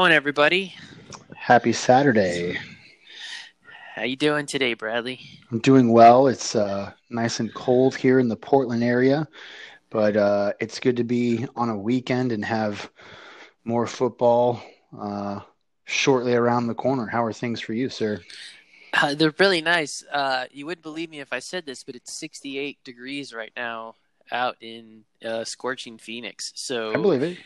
on everybody? Happy saturday. How you doing today bradley? I'm doing well. It's uh, nice and cold here in the portland area but uh, it's good to be on a weekend and have more football uh, shortly around the corner. How are things for you sir? Uh, they're really nice. Uh, you wouldn't believe me if i said this but it's 68 degrees right now out in uh, scorching phoenix. So i believe it.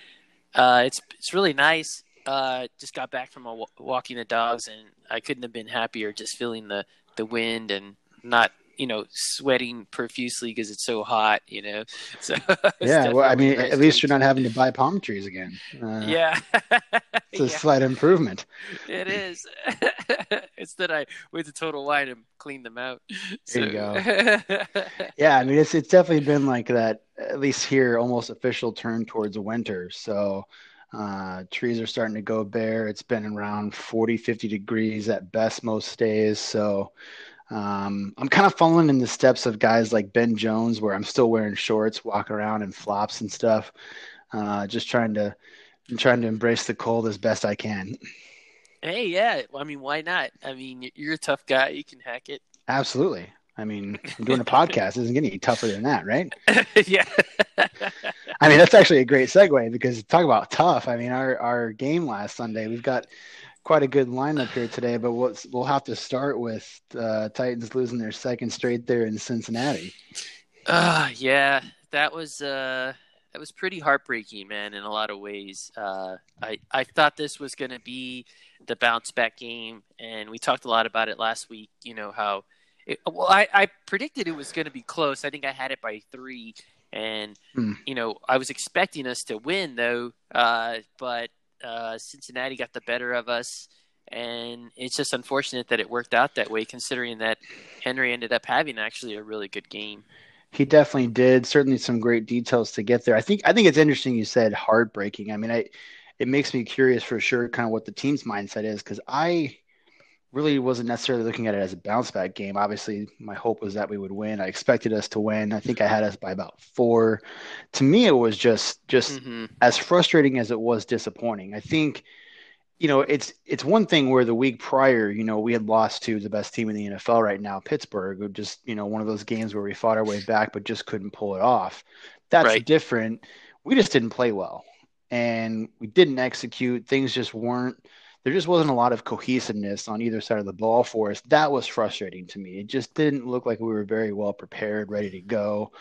it's it's really nice uh, just got back from a, walking the dogs, and I couldn't have been happier. Just feeling the the wind and not you know sweating profusely because it's so hot. You know, so yeah. Well, I mean, nice at least you're not having to buy palm trees again. Uh, yeah, it's a yeah. slight improvement. It is. Instead, I went to Total Wine and cleaned them out. So. There you go. yeah, I mean, it's it's definitely been like that. At least here, almost official turn towards winter. So uh, trees are starting to go bare. It's been around 40, 50 degrees at best most days. So um, I'm kind of following in the steps of guys like Ben Jones, where I'm still wearing shorts, walk around in flops and stuff. Uh, just trying to, trying to embrace the cold as best I can. Hey, yeah. I mean, why not? I mean, you're a tough guy. You can hack it. Absolutely. I mean, doing a podcast isn't getting any tougher than that, right? yeah. I mean, that's actually a great segue because talk about tough. I mean, our, our game last Sunday, we've got quite a good lineup here today, but we'll, we'll have to start with uh, Titans losing their second straight there in Cincinnati. Uh, yeah, that was uh, that was pretty heartbreaking, man. In a lot of ways, uh, I I thought this was going to be the bounce back game, and we talked a lot about it last week. You know how it, well, I, I predicted it was going to be close. I think I had it by three, and hmm. you know I was expecting us to win though, uh, but uh, Cincinnati got the better of us, and it's just unfortunate that it worked out that way, considering that Henry ended up having actually a really good game. He definitely did. Certainly, some great details to get there. I think I think it's interesting you said heartbreaking. I mean, I it makes me curious for sure, kind of what the team's mindset is because I really wasn't necessarily looking at it as a bounce back game. Obviously, my hope was that we would win. I expected us to win. I think I had us by about four. To me, it was just just mm-hmm. as frustrating as it was disappointing. I think, you know, it's it's one thing where the week prior, you know, we had lost to the best team in the NFL right now, Pittsburgh. who Just you know, one of those games where we fought our way back but just couldn't pull it off. That's right. different. We just didn't play well, and we didn't execute. Things just weren't there just wasn't a lot of cohesiveness on either side of the ball for us. That was frustrating to me. It just didn't look like we were very well prepared, ready to go.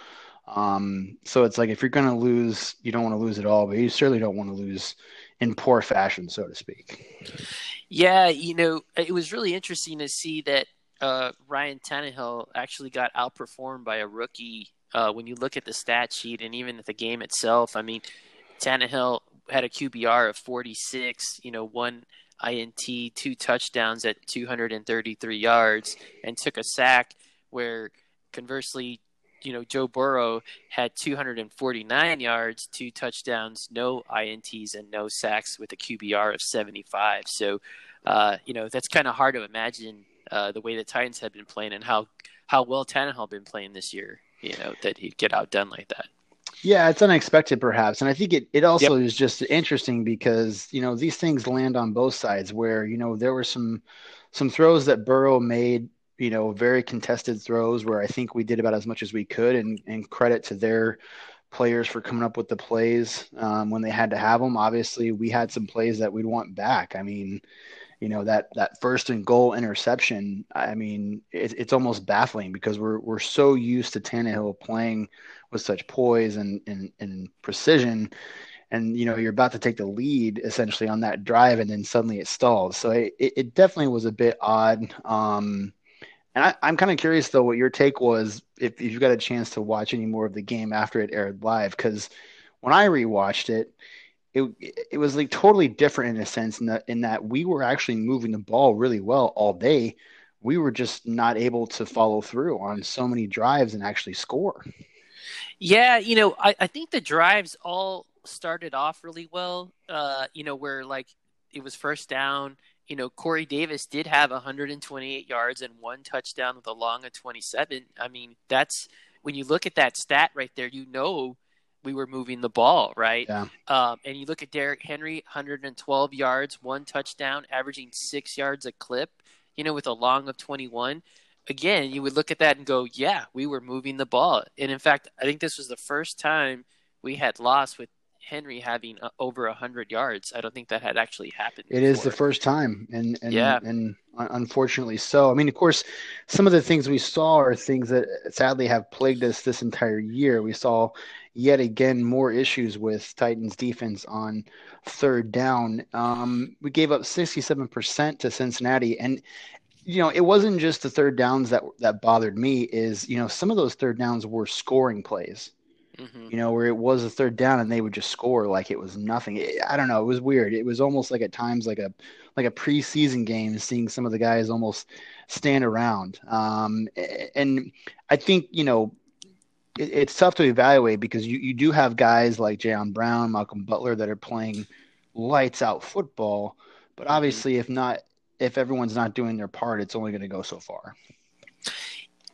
Um, so it's like if you're going to lose, you don't want to lose at all, but you certainly don't want to lose in poor fashion, so to speak. Yeah, you know, it was really interesting to see that uh, Ryan Tannehill actually got outperformed by a rookie. Uh, when you look at the stat sheet and even at the game itself, I mean, Tannehill had a QBR of 46. You know, one INT, two touchdowns at 233 yards, and took a sack. Where conversely, you know, Joe Burrow had 249 yards, two touchdowns, no INTs, and no sacks with a QBR of 75. So, uh, you know, that's kind of hard to imagine uh, the way the Titans have been playing and how how well Tannehill been playing this year. You know, that he'd get outdone like that. Yeah, it's unexpected perhaps. And I think it, it also yep. is just interesting because, you know, these things land on both sides where, you know, there were some some throws that Burrow made, you know, very contested throws where I think we did about as much as we could and, and credit to their players for coming up with the plays um, when they had to have them. Obviously, we had some plays that we'd want back. I mean, you know that that first and goal interception. I mean, it, it's almost baffling because we're we're so used to Tannehill playing with such poise and, and, and precision. And you know you're about to take the lead essentially on that drive and then suddenly it stalls. So it, it definitely was a bit odd. Um, and I, am kind of curious though what your take was if, if you got a chance to watch any more of the game after it aired live because when i rewatched it it, it was like totally different in a sense in that, in that we were actually moving the ball really well all day. We were just not able to follow through on so many drives and actually score yeah, you know, I, I think the drives all started off really well. Uh, you know, where like it was first down. You know, Corey Davis did have 128 yards and one touchdown with a long of 27. I mean, that's when you look at that stat right there, you know we were moving the ball, right? Yeah. Um, and you look at Derrick Henry, 112 yards, one touchdown, averaging six yards a clip, you know, with a long of 21. Again, you would look at that and go, yeah, we were moving the ball. And in fact, I think this was the first time we had lost with Henry having uh, over 100 yards. I don't think that had actually happened. It is the first time. And, and, yeah. and unfortunately so. I mean, of course, some of the things we saw are things that sadly have plagued us this entire year. We saw yet again more issues with Titans defense on third down. Um, we gave up 67% to Cincinnati and you know, it wasn't just the third downs that that bothered me is, you know, some of those third downs were scoring plays. Mm-hmm. You know, where it was a third down and they would just score like it was nothing. It, I don't know, it was weird. It was almost like at times like a like a preseason game seeing some of the guys almost stand around. Um, and I think, you know, it, it's tough to evaluate because you, you do have guys like Jayon Brown, Malcolm Butler that are playing lights out football. But mm-hmm. obviously, if not, if everyone's not doing their part, it's only going to go so far.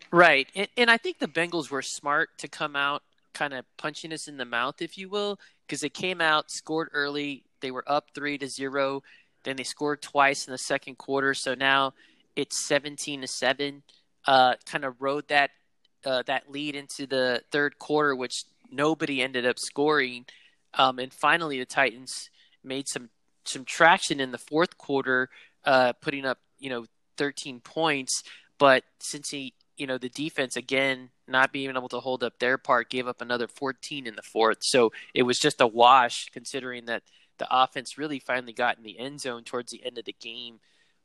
Right. And, and I think the Bengals were smart to come out kind of punching us in the mouth, if you will, because they came out, scored early. They were up three to zero. Then they scored twice in the second quarter. So now it's 17 to seven. Uh, kind of rode that uh, that lead into the third quarter, which nobody ended up scoring. Um, and finally, the Titans made some some traction in the fourth quarter, uh, putting up you know 13 points. But Cincy, you know, the defense again not being able to hold up their part gave up another 14 in the fourth. So it was just a wash, considering that the offense really finally got in the end zone towards the end of the game.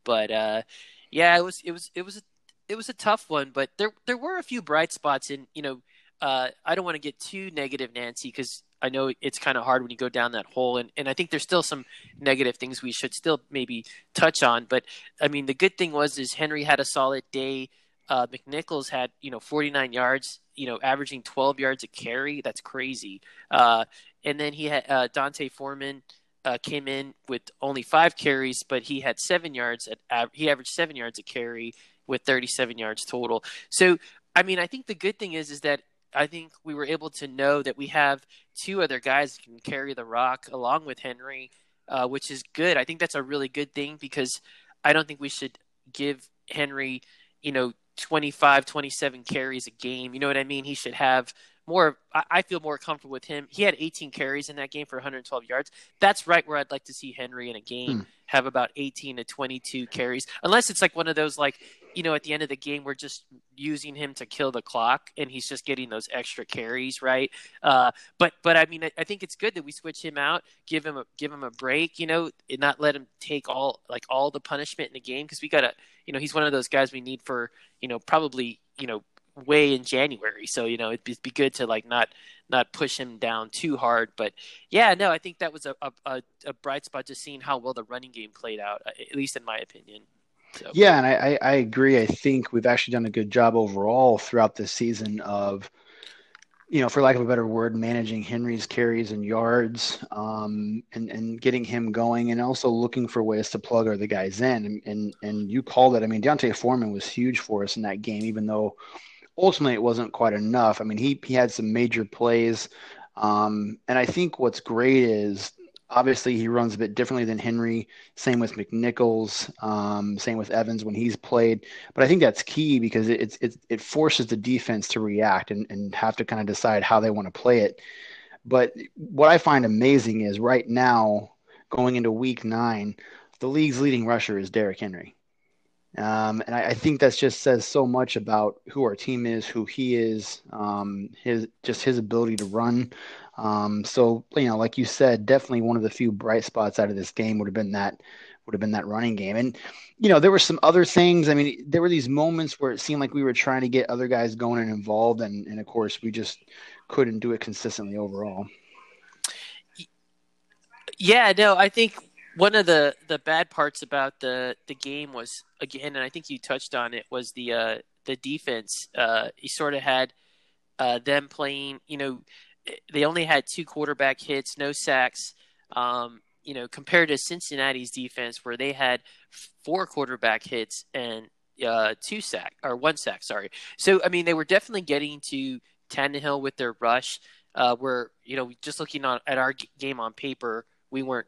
But uh, yeah, it was it was it was a it was a tough one, but there there were a few bright spots. And you know, uh, I don't want to get too negative, Nancy, because I know it's kind of hard when you go down that hole. And and I think there's still some negative things we should still maybe touch on. But I mean, the good thing was is Henry had a solid day. Uh, McNichols had you know 49 yards, you know, averaging 12 yards a carry. That's crazy. Uh, and then he had uh, D'Onta Foreman. Uh, came in with only five carries, but he had seven yards at he averaged seven yards a carry, with 37 yards total. So, I mean, I think the good thing is is that I think we were able to know that we have two other guys that can carry the rock along with Henry, uh, which is good. I think that's a really good thing because I don't think we should give Henry, you know, 25, 27 carries a game. You know what I mean? He should have more. I feel more comfortable with him. He had 18 carries in that game for 112 yards. That's right where I'd like to see Henry in a game hmm. have about 18 to 22 carries, unless it's like one of those like you know, at the end of the game, we're just using him to kill the clock, and he's just getting those extra carries, right? Uh, but but I mean, I, I, think it's good that we switch him out, give him a give him a break, you know, and not let him take all like all the punishment in the game because we gotta, you know, he's one of those guys we need for you know probably you know way in January. So you know, it'd be, it'd be good to like not not push him down too hard. But yeah, no, I think that was a a, a bright spot just seeing how well the running game played out, at least in my opinion. So. Yeah, and I, I agree. I think we've actually done a good job overall throughout this season of, you know, for lack of a better word, managing Henry's carries and yards, um, and and getting him going, and also looking for ways to plug other guys in. And and, and you called it. I mean, D'Onta Foreman was huge for us in that game, even though ultimately it wasn't quite enough. I mean, he he had some major plays. Um, and I think what's great is obviously he runs a bit differently than Henry. Same with McNichols. Um, same with Evans when he's played. But I think that's key because it, it, it forces the defense to react and, and have to kind of decide how they want to play it. But what I find amazing is right now, going into week nine, the league's leading rusher is Derrick Henry. Um, and I, I, think that just says so much about who our team is, who he is, um, his just his ability to run. Um, so you know, like you said, definitely one of the few bright spots out of this game would have been that would have been that running game. And you know, there were some other things. I mean, there were these moments where it seemed like we were trying to get other guys going and involved, and and of course, we just couldn't do it consistently overall. Yeah, no, I think one of the the bad parts about the the game was again, and I think you touched on it, was the uh, the defense. Uh, you sort of had uh, them playing. You know, they only had two quarterback hits, no sacks. Um, you know, compared to Cincinnati's defense, where they had four quarterback hits and uh, two sack or one sack. Sorry. So I mean, they were definitely getting to Tannehill with their rush. uh, where you know just looking on at our game on paper, we weren't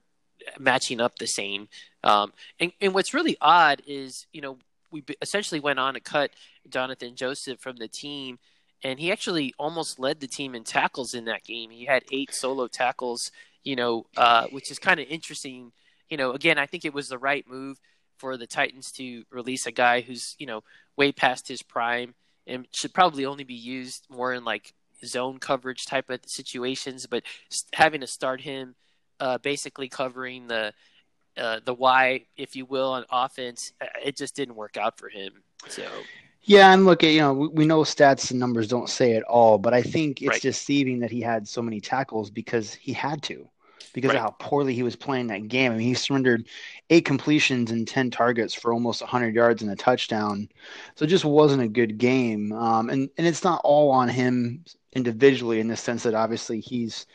matching up the same. Um, and, and what's really odd is you know we essentially went on to cut Jonathan Joseph from the team, and he actually almost led the team in tackles in that game. He had eight solo tackles, you know, uh, which is kind of interesting. You know, again, I think it was the right move for the Titans to release a guy who's you know way past his prime and should probably only be used more in like zone coverage type of situations. But having to start him uh, basically covering the uh, the Y, if you will, on offense, uh, it just didn't work out for him. So. Yeah, and look, at you know, we know stats and numbers don't say it all, but I think it's right. deceiving that he had so many tackles because he had to because right. of how poorly he was playing that game. I mean, he surrendered eight completions and 10 targets for almost 100 yards and a touchdown. So it just wasn't a good game. Um, and, and it's not all on him individually in the sense that obviously he's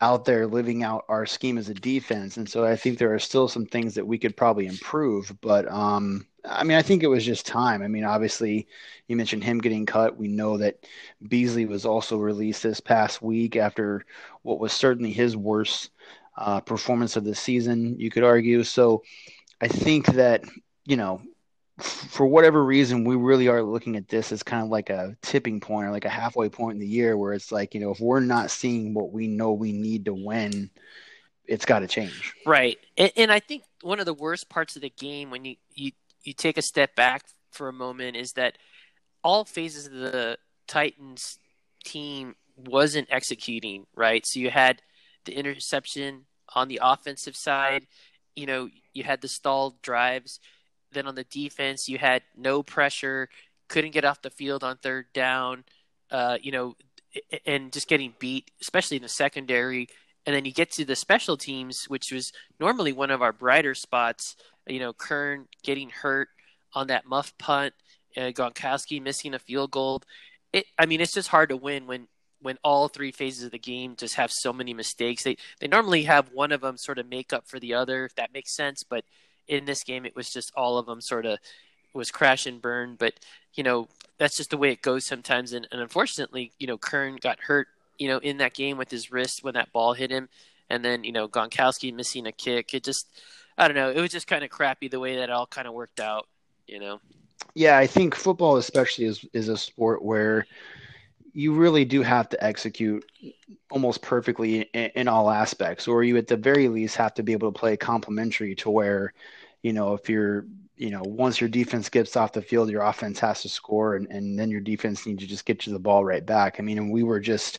out there living out our scheme as a defense. And so I think there are still some things that we could probably improve. But um, I mean, I think it was just time. I mean, obviously, you mentioned him getting cut. We know that Beasley was also released this past week after what was certainly his worst uh, performance of the season, you could argue. So I think that, you know, for whatever reason, we really are looking at this as kind of like a tipping point or like a halfway point in the year where it's like, you know, if we're not seeing what we know we need to win, it's got to change. Right. And, and, I think one of the worst parts of the game when you, you, you take a step back for a moment is that all phases of the Titans team wasn't executing, right? So you had the interception on the offensive side, you know, you had the stalled drives. Then on the defense, you had no pressure, couldn't get off the field on third down, uh, you know, and just getting beat, especially in the secondary. And then you get to the special teams, which was normally one of our brighter spots. You know, Kern getting hurt on that muff punt, uh, Gostkowski missing a field goal. It, I mean, it's just hard to win when when all three phases of the game just have so many mistakes. They they normally have one of them sort of make up for the other, if that makes sense. But in this game, it was just all of them sort of was crash and burn. But you know that's just the way it goes sometimes. And, and unfortunately, you know Kern got hurt, you know, in that game with his wrist when that ball hit him, and then you know Gostkowski missing a kick. It just I don't know. It was just kind of crappy the way that all kind of worked out. You know. Yeah, I think football especially is is a sport where you really do have to execute almost perfectly in, in, all aspects, or you at the very least have to be able to play complementary to where, you know, if you're, you know, once your defense gets off the field, your offense has to score, and, and then your defense needs to just get you the ball right back. I mean, and we were just,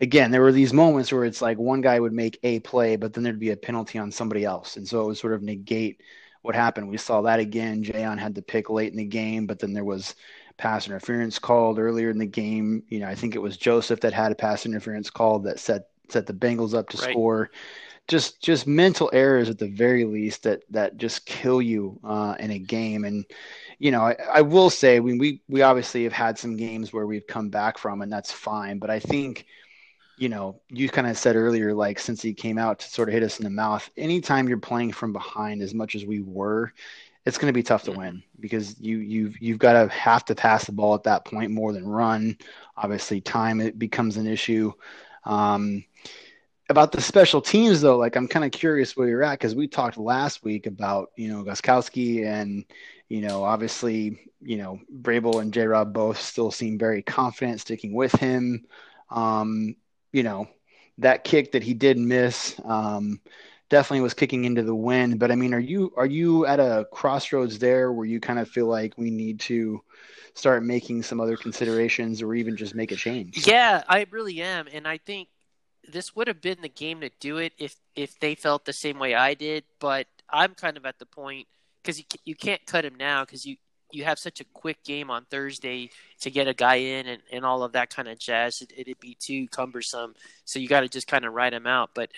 again, there were these moments where it's like one guy would make a play, but then there'd be a penalty on somebody else, and so it would sort of negate what happened. We saw that again. Jayon had to pick late in the game, but then there was pass interference called earlier in the game. You know, I think it was Joseph that had a pass interference called that set set the Bengals up to right. score. Just just mental errors at the very least that that just kill you uh, in a game. And you know, I, I will say we we we obviously have had some games where we've come back from, and that's fine. But I think you know, you kind of said earlier, like Cincy came out to sort of hit us in the mouth, anytime you're playing from behind as much as we were, it's going to be tough to win because you you've you've got to have to pass the ball at that point more than run. Obviously, time it becomes an issue. Um, about the special teams, though, like I'm kind of curious where you're at because we talked last week about you know Gostkowski and you know obviously you know Vrabel and J. Rob both still seem very confident sticking with him. Um, you know that kick that he did miss. Um, definitely was kicking into the wind. But I mean, are you are you at a crossroads there where you kind of feel like we need to start making some other considerations or even just make a change? Yeah, I really am, and I think this would have been the game to do it if if they felt the same way I did. But I'm kind of at the point because you you can't cut him now because you you have such a quick game on Thursday to get a guy in and, and all of that kind of jazz. It, it'd be too cumbersome, so you got to just kind of write him out. But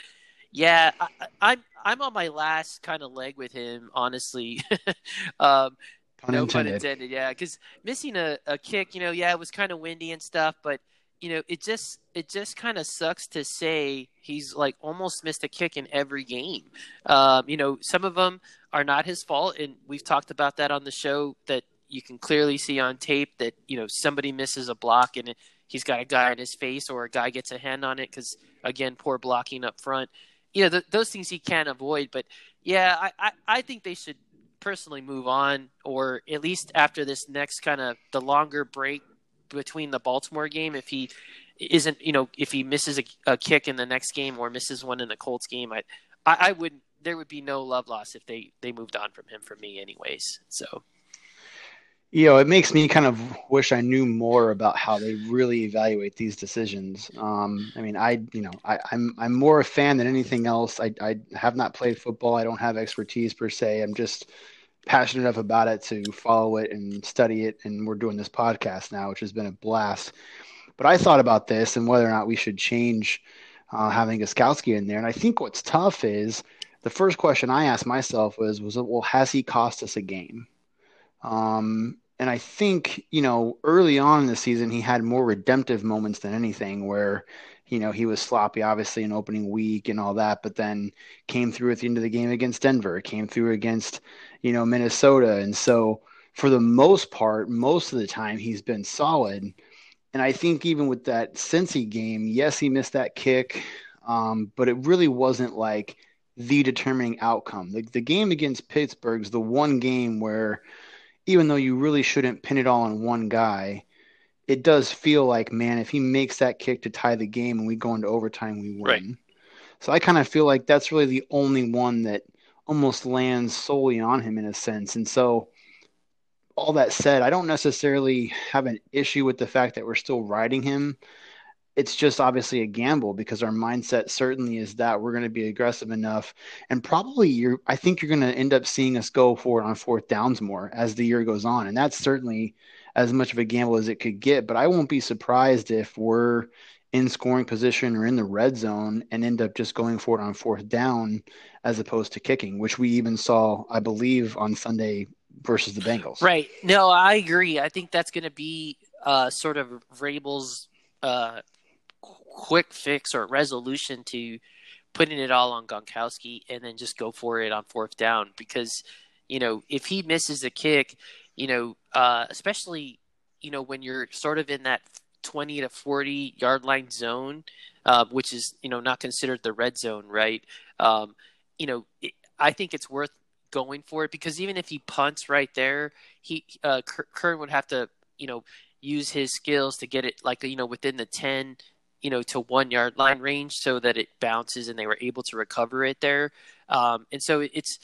yeah, I, am I'm, I'm on my last kind of leg with him, honestly. um, pun no pun intended. Yeah, because missing a, a kick, you know, yeah, it was kind of windy and stuff, but you know, it just it just kind of sucks to say he's like almost missed a kick in every game. Um, you know, some of them are not his fault, and we've talked about that on the show. That you can clearly see on tape that you know somebody misses a block and he's got a guy in his face or a guy gets a hand on it because again, poor blocking up front. You know, th- those things he can't avoid. But yeah, I, I, I think they should personally move on, or at least after this next kind of the longer break between the Baltimore game, if he isn't, you know, if he misses a, a kick in the next game or misses one in the Colts game, I, I, I wouldn't there would be no love loss if they they moved on from him for me, anyways. So you know, it makes me kind of wish I knew more about how they really evaluate these decisions. Um, I mean, I, you know, I, am I'm, I'm more a fan than anything else. I, I have not played football. I don't have expertise per se. I'm just passionate enough about it to follow it and study it. And we're doing this podcast now, which has been a blast. But I thought about this and whether or not we should change uh, having Gostkowski in there. And I think what's tough is the first question I asked myself was, was well, has he cost us a game? Um, and I think, you know, early on in the season, he had more redemptive moments than anything where, you know, he was sloppy, obviously, in opening week and all that, but then came through at the end of the game against Denver, came through against, you know, Minnesota. And so, for the most part, most of the time, he's been solid. And I think even with that Cincy game, yes, he missed that kick, um, but it really wasn't like the determining outcome. The, the game against Pittsburgh's the one game where even though you really shouldn't pin it all on one guy, it does feel like, man, if he makes that kick to tie the game and we go into overtime, we win. Right. So I kind of feel like that's really the only one that almost lands solely on him in a sense. And so, all that said, I don't necessarily have an issue with the fact that we're still riding him it's just obviously a gamble because our mindset certainly is that we're going to be aggressive enough. And probably you're i think you're going to end up seeing us go for it on fourth downs more as the year goes on. And that's certainly as much of a gamble as it could get. But i won't be surprised if we're in scoring position or in the red zone and end up just going for it on fourth down as opposed to kicking which we even saw i believe on sunday versus the bengals. Right. No i agree. I think that's going to be uh, sort of Vrabel's uh, quick fix or resolution to putting it all on Gostkowski and then just go for it on fourth down because you know if he misses a kick, you know, uh, especially you know when you're sort of in that 20 to 40 yard line zone, uh, which is you know not considered the red zone, right? Um, you know, it, I think it's worth going for it because even if he punts right there, he uh, Kern would have to you know use his skills to get it like you know within the 10 you know, to one yard line range so that it bounces and they were able to recover it there. Um, and so it's,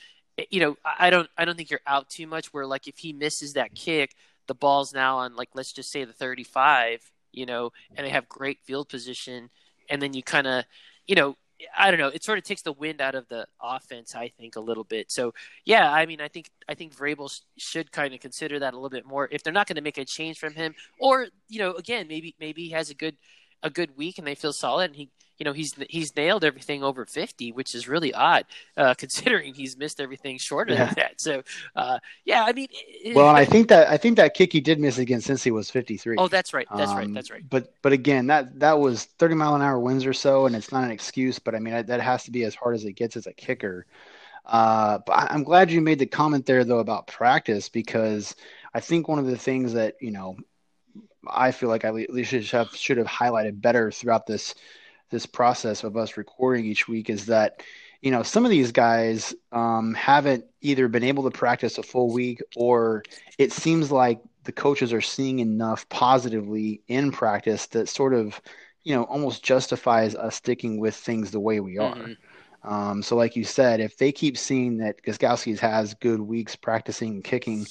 you know, I don't, I don't think you're out too much where like if he misses that kick, the ball's now on like, let's just say the 35, you know, and they have great field position. And then you kind of, you know, I don't know. It sort of takes the wind out of the offense, I think, a little bit. So, yeah, I mean, I think I think Vrabel should kind of consider that a little bit more if they're not going to make a change from him, or you know, again, maybe maybe he has a good a good week and they feel solid and he you know he's he's nailed everything over 50 which is really odd uh, considering he's missed everything shorter yeah. than that. So uh, yeah i mean it, well i think that i think that kick he did miss against Cincy was 53 oh that's right that's um, right that's right. but but again that that was 30 mile an hour winds or so and it's not an excuse but i mean that has to be as hard as it gets as a kicker. Uh, but i'm glad you made the comment there though about practice because i think one of the things that you know I feel like I at least should have should have highlighted better throughout this this process of us recording each week is that you know some of these guys um, haven't either been able to practice a full week or it seems like the coaches are seeing enough positively in practice that sort of you know almost justifies us sticking with things the way we are. Mm-hmm. Um, so, like you said, if they keep seeing that Gostkowski's has good weeks practicing kicking,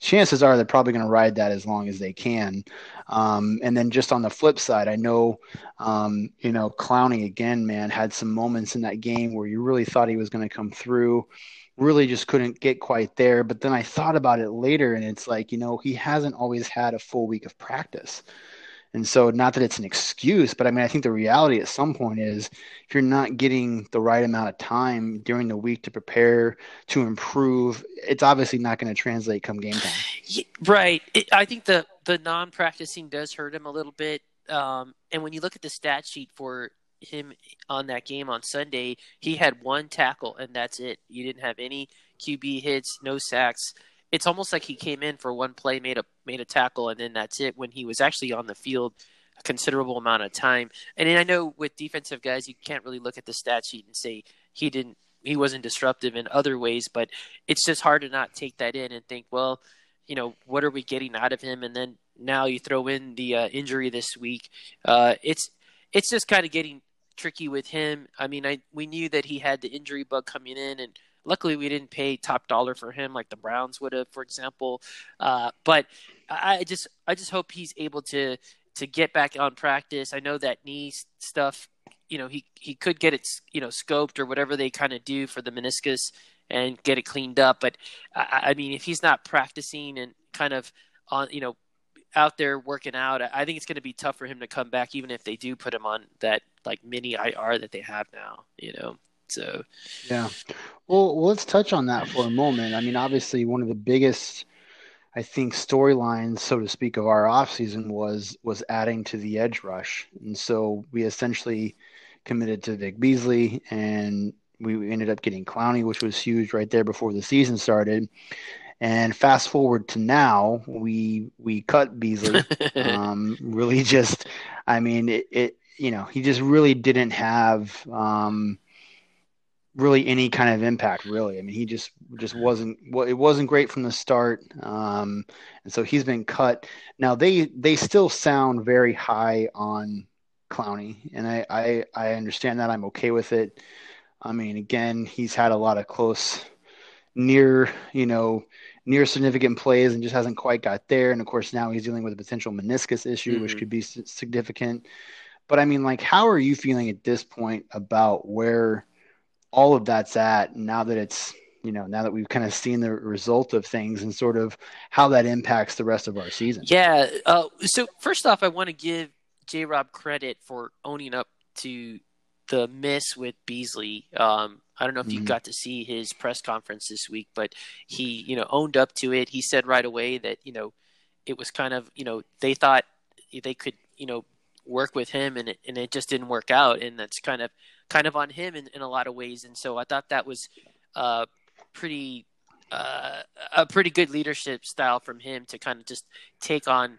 chances are they're probably going to ride that as long as they can. Um, and then just on the flip side, I know, um, you know, Clowney again, man, had some moments in that game where you really thought he was going to come through. Really just couldn't get quite there. But then I thought about it later, and it's like, you know, he hasn't always had a full week of practice. And so, not that it's an excuse, but I mean, I think the reality at some point is if you're not getting the right amount of time during the week to prepare, to improve, it's obviously not going to translate come game time. Right. It, I think the, the non practicing does hurt him a little bit. Um, and when you look at the stat sheet for him on that game on Sunday, he had one tackle, and that's it. You didn't have any QB hits, no sacks it's almost like he came in for one play, made a made a tackle, and then that's it. When he was actually on the field a considerable amount of time. And I know with defensive guys, you can't really look at the stat sheet and say he didn't, he wasn't disruptive in other ways, but it's just hard to not take that in and think, well, you know, what are we getting out of him? And then now you throw in the uh, injury this week. Uh, it's it's just kind of getting tricky with him. I mean, I we knew that he had the injury bug coming in, and luckily we didn't pay top dollar for him like the Browns would have, for example. Uh, but I just I just hope he's able to to get back on practice. I know that knee stuff. You know, he he could get it you know scoped or whatever they kind of do for the meniscus and get it cleaned up. But I, I mean, if he's not practicing and kind of on you know out there working out, I think it's going to be tough for him to come back, even if they do put him on that like mini IR that they have now. You know, so yeah. Well, let's touch on that for a moment. I mean, obviously, one of the biggest, I think, storylines, so to speak, of our offseason was was adding to the edge rush, and so we essentially committed to Vic Beasley, and we ended up getting Clowney, which was huge right there before the season started. And fast forward to now, we we cut Beasley. um, really, just I mean, it, it, you know he just really didn't have um, really any kind of impact. Really, I mean, he just just wasn't. Well, it wasn't great from the start, um, and so he's been cut. Now they they still sound very high on Clowney, and I I, I understand that. I'm okay with it. I mean, again, he's had a lot of close near, you know, near significant plays and just hasn't quite got there. And of course, now he's dealing with a potential meniscus issue, mm-hmm. which could be significant. But I mean, like, how are you feeling at this point about where all of that's at now that it's, you know, now that we've kind of seen the result of things and sort of how that impacts the rest of our season? Yeah. Uh, so, first off, I want to give J Rob credit for owning up to the miss with Beasley. Um, I don't know if mm-hmm. you got to see his press conference this week, but he, you know, owned up to it. He said right away that you know it was kind of you know they thought they could you know work with him and it, and it just didn't work out, and that's kind of kind of on him in, in a lot of ways. And so I thought that was uh, pretty uh, a pretty good leadership style from him to kind of just take on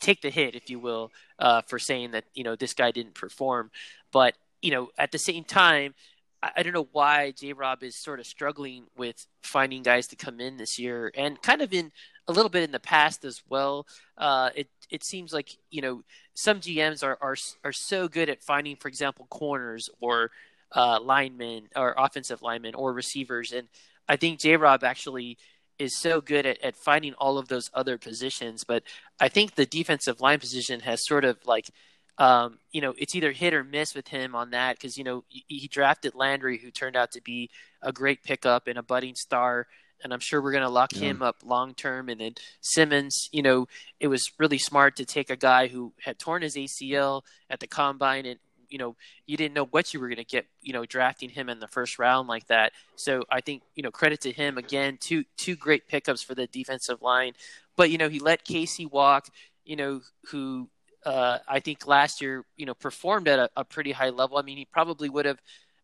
take the hit, if you will, uh, for saying that you know this guy didn't perform. But you know, at the same time, I, I don't know why J Rob is sort of struggling with finding guys to come in this year, and kind of in a little bit in the past as well. Uh, it it seems like you know some GMs are are are so good at finding, for example, corners or uh, linemen or offensive linemen or receivers, and I think J Rob actually is so good at, at finding all of those other positions. But I think the defensive line position has sort of like um, you know, it's either hit or miss with him on that because you know he, he, drafted Landry, who turned out to be a great pickup and a budding star, and I'm sure we're going to lock yeah. him up long term. And then Simmons, you know, it was really smart to take a guy who had torn his ACL at the combine, and you know, you didn't know what you were going to get, you know, drafting him in the first round like that. So I think you know, credit to him again. Two two great pickups for the defensive line, but you know, he let Casey walk. You know, who uh, I think last year, you know, performed at a, a, pretty high level. I mean, he probably would have,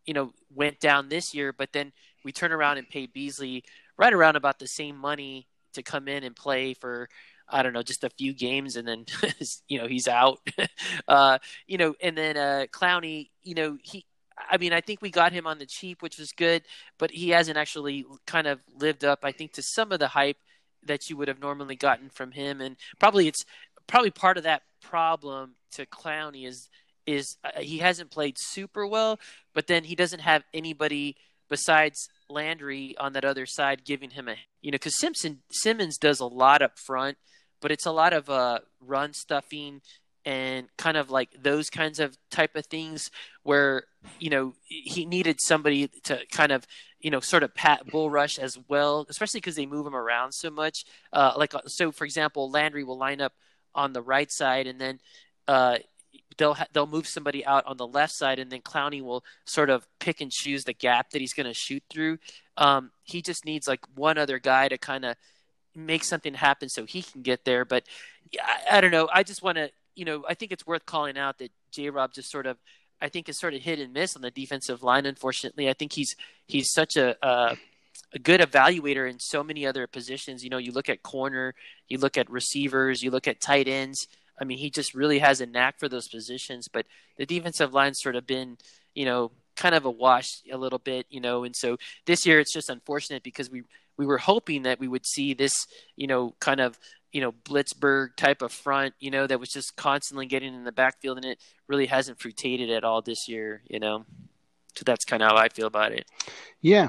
you know, went down this year, but then we turn around and pay Beasley right around about the same money to come in and play for, I don't know, just a few games, and then you know he's out. uh, you know, and then uh, Clowney, you know, he. I mean, I think we got him on the cheap, which was good, but he hasn't actually kind of lived up, I think, to some of the hype that you would have normally gotten from him, and probably it's probably part of that problem to Clowney is is uh, he hasn't played super well, but then he doesn't have anybody besides Landry on that other side giving him a you know because Simpson Simmons does a lot up front, but it's a lot of uh, run stuffing and kind of like those kinds of type of things where you know he needed somebody to kind of you know sort of pat bull rush as well especially because they move him around so much. Uh, like so for example landry will line up on the right side, and then uh, they'll ha- they'll move somebody out on the left side, and then Clowney will sort of pick and choose the gap that he's going to shoot through. Um, he just needs like one other guy to kind of make something happen so he can get there. But I, I don't know. I just want to, you know, I think it's worth calling out that J. Rob just sort of, I think, is sort of hit and miss on the defensive line. Unfortunately, I think he's he's such a uh, a good evaluator in so many other positions. You know, you look at corner, you look at receivers, you look at tight ends. I mean, he just really has a knack for those positions. But the defensive line's sort of been, you know, kind of a wash a little bit, you know. And so this year, it's just unfortunate because we we were hoping that we would see this, you know, kind of you know Blitzberg type of front, you know, that was just constantly getting in the backfield, and it really hasn't fruitated at all this year, you know. So that's kind of how I feel about it. Yeah,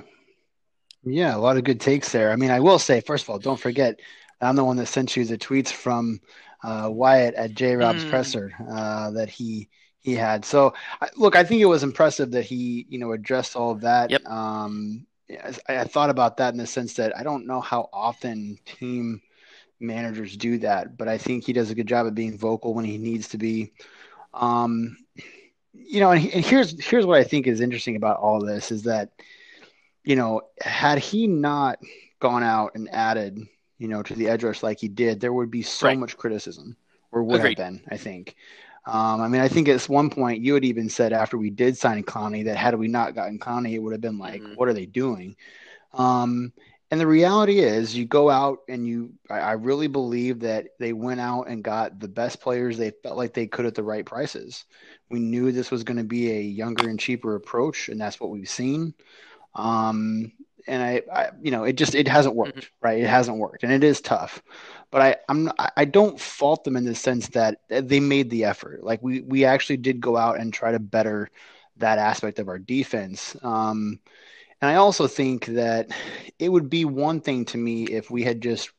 yeah, a lot of good takes there. I mean, I will say, first of all, don't forget, I'm the one that sent you the tweets from uh, Wyatt at J Rob's mm. presser uh, that he he had. So, look, I think it was impressive that he, you know, addressed all of that. Yep. Um, I, I thought about that in the sense that I don't know how often team managers do that, but I think he does a good job of being vocal when he needs to be. Um, you know, and, he, and here's here's what I think is interesting about all this is that you know, had he not gone out and added, you know, to the edge rush like he did, there would be so right. much criticism, or would Agreed. have been, I think. Um, I mean, I think at one point you had even said after we did sign Clowney that had we not gotten Clowney, it would have been like, mm-hmm. what are they doing? Um, and the reality is, you go out and you, I, I really believe that they went out and got the best players they felt like they could at the right prices. We knew this was going to be a younger and cheaper approach, and that's what we've seen. Um, and I, I, you know, it just it hasn't worked, mm-hmm. right? It hasn't worked, and it is tough. But I, I'm I don't fault them in the sense that they made the effort. Like we we actually did go out and try to better that aspect of our defense. Um, and I also think that it would be one thing to me if we had just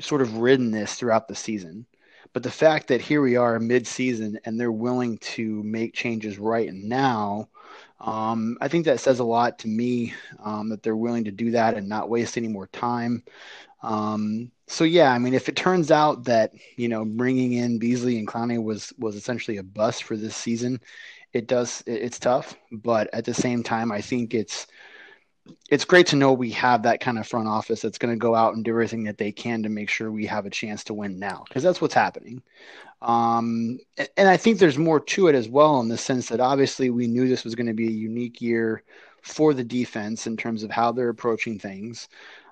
sort of ridden this throughout the season. But the fact that here we are mid-season and they're willing to make changes right now um, I think that says a lot to me um, that they're willing to do that and not waste any more time. Um, so yeah, I mean, if it turns out that you know bringing in Beasley and Clowney was was essentially a bust for this season, it does it's tough. But at the same time, I think it's it's great to know we have that kind of front office that's going to go out and do everything that they can to make sure we have a chance to win now because that's what's happening. Um, and I think there's more to it as well in the sense that obviously we knew this was going to be a unique year for the defense in terms of how they're approaching things.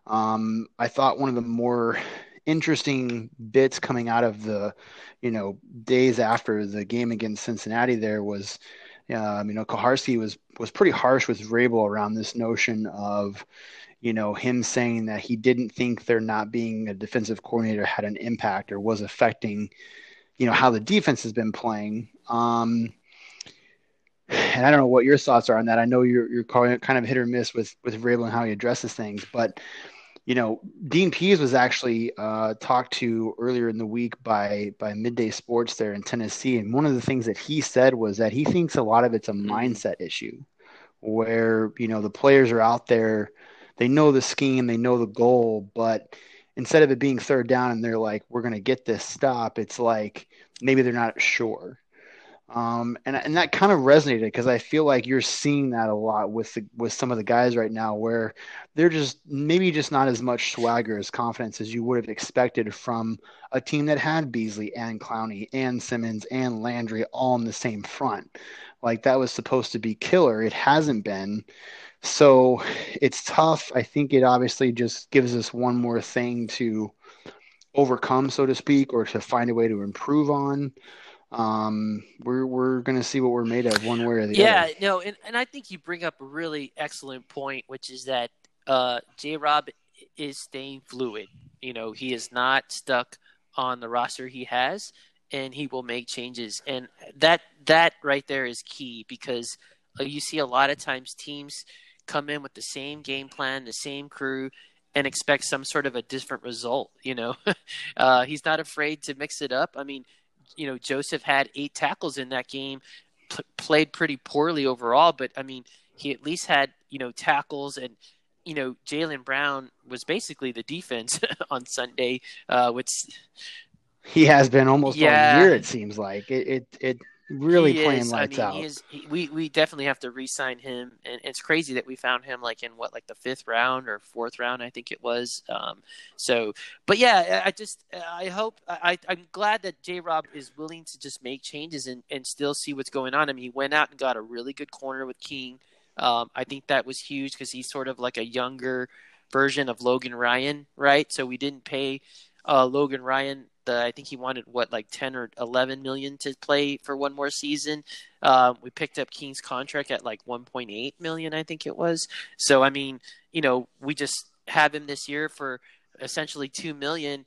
Um, I thought one of the more interesting bits coming out of the, you know, days after the game against Cincinnati there was um, you know, Kuharsky was was pretty harsh with Vrabel around this notion of, you know, him saying that he didn't think there not being a defensive coordinator had an impact or was affecting, you know, how the defense has been playing. Um, and I don't know what your thoughts are on that. I know you're you're kind of hit or miss with with Vrabel and how he addresses things, but you know, Dean Pees was actually uh, talked to earlier in the week by by Midday Sports there in Tennessee, and one of the things that he said was that he thinks a lot of it's a mm-hmm. mindset issue, where you know the players are out there, they know the scheme, they know the goal, but instead of it being third down and they're like, we're going to get this stop, it's like maybe they're not sure. Um, and and that kind of resonated because I feel like you're seeing that a lot with the, with some of the guys right now, where they're just maybe just not as much swagger as confidence as you would have expected from a team that had Beasley and Clowney and Simmons and Landry all in the same front. Like that was supposed to be killer. It hasn't been. So it's tough. I think it obviously just gives us one more thing to overcome, so to speak, or to find a way to improve on um, we're we're gonna see what we're made of one way or the yeah, other. Yeah, no, and, and I think you bring up a really excellent point, which is that uh, J. Rob is staying fluid. You know, he is not stuck on the roster he has, and he will make changes. And that that right there is key because uh, you see a lot of times teams come in with the same game plan, the same crew, and expect some sort of a different result. You know, uh, he's not afraid to mix it up. I mean, you know, Joseph had eight tackles in that game, p- played pretty poorly overall, but I mean, he at least had you know tackles and you know Jayon Brown was basically the defense on Sunday, uh, which he has been almost yeah. all year. It seems like it. It, it really he playing is. lights I mean, out. He is, he, we we definitely have to re-sign him, and it's crazy that we found him like in what like the fifth round or fourth round, I think it was. Um, so, but yeah, I just I hope I I'm glad that J. Rob is willing to just make changes and and still see what's going on. I mean, he went out and got a really good corner with King. Um, I think that was huge because he's sort of like a younger version of Logan Ryan, right? So we didn't pay uh, Logan Ryan the I think he wanted what like ten or eleven million to play for one more season. Um, we picked up King's contract at like one point eight million, I think it was. So I mean, you know, we just have him this year for essentially two million.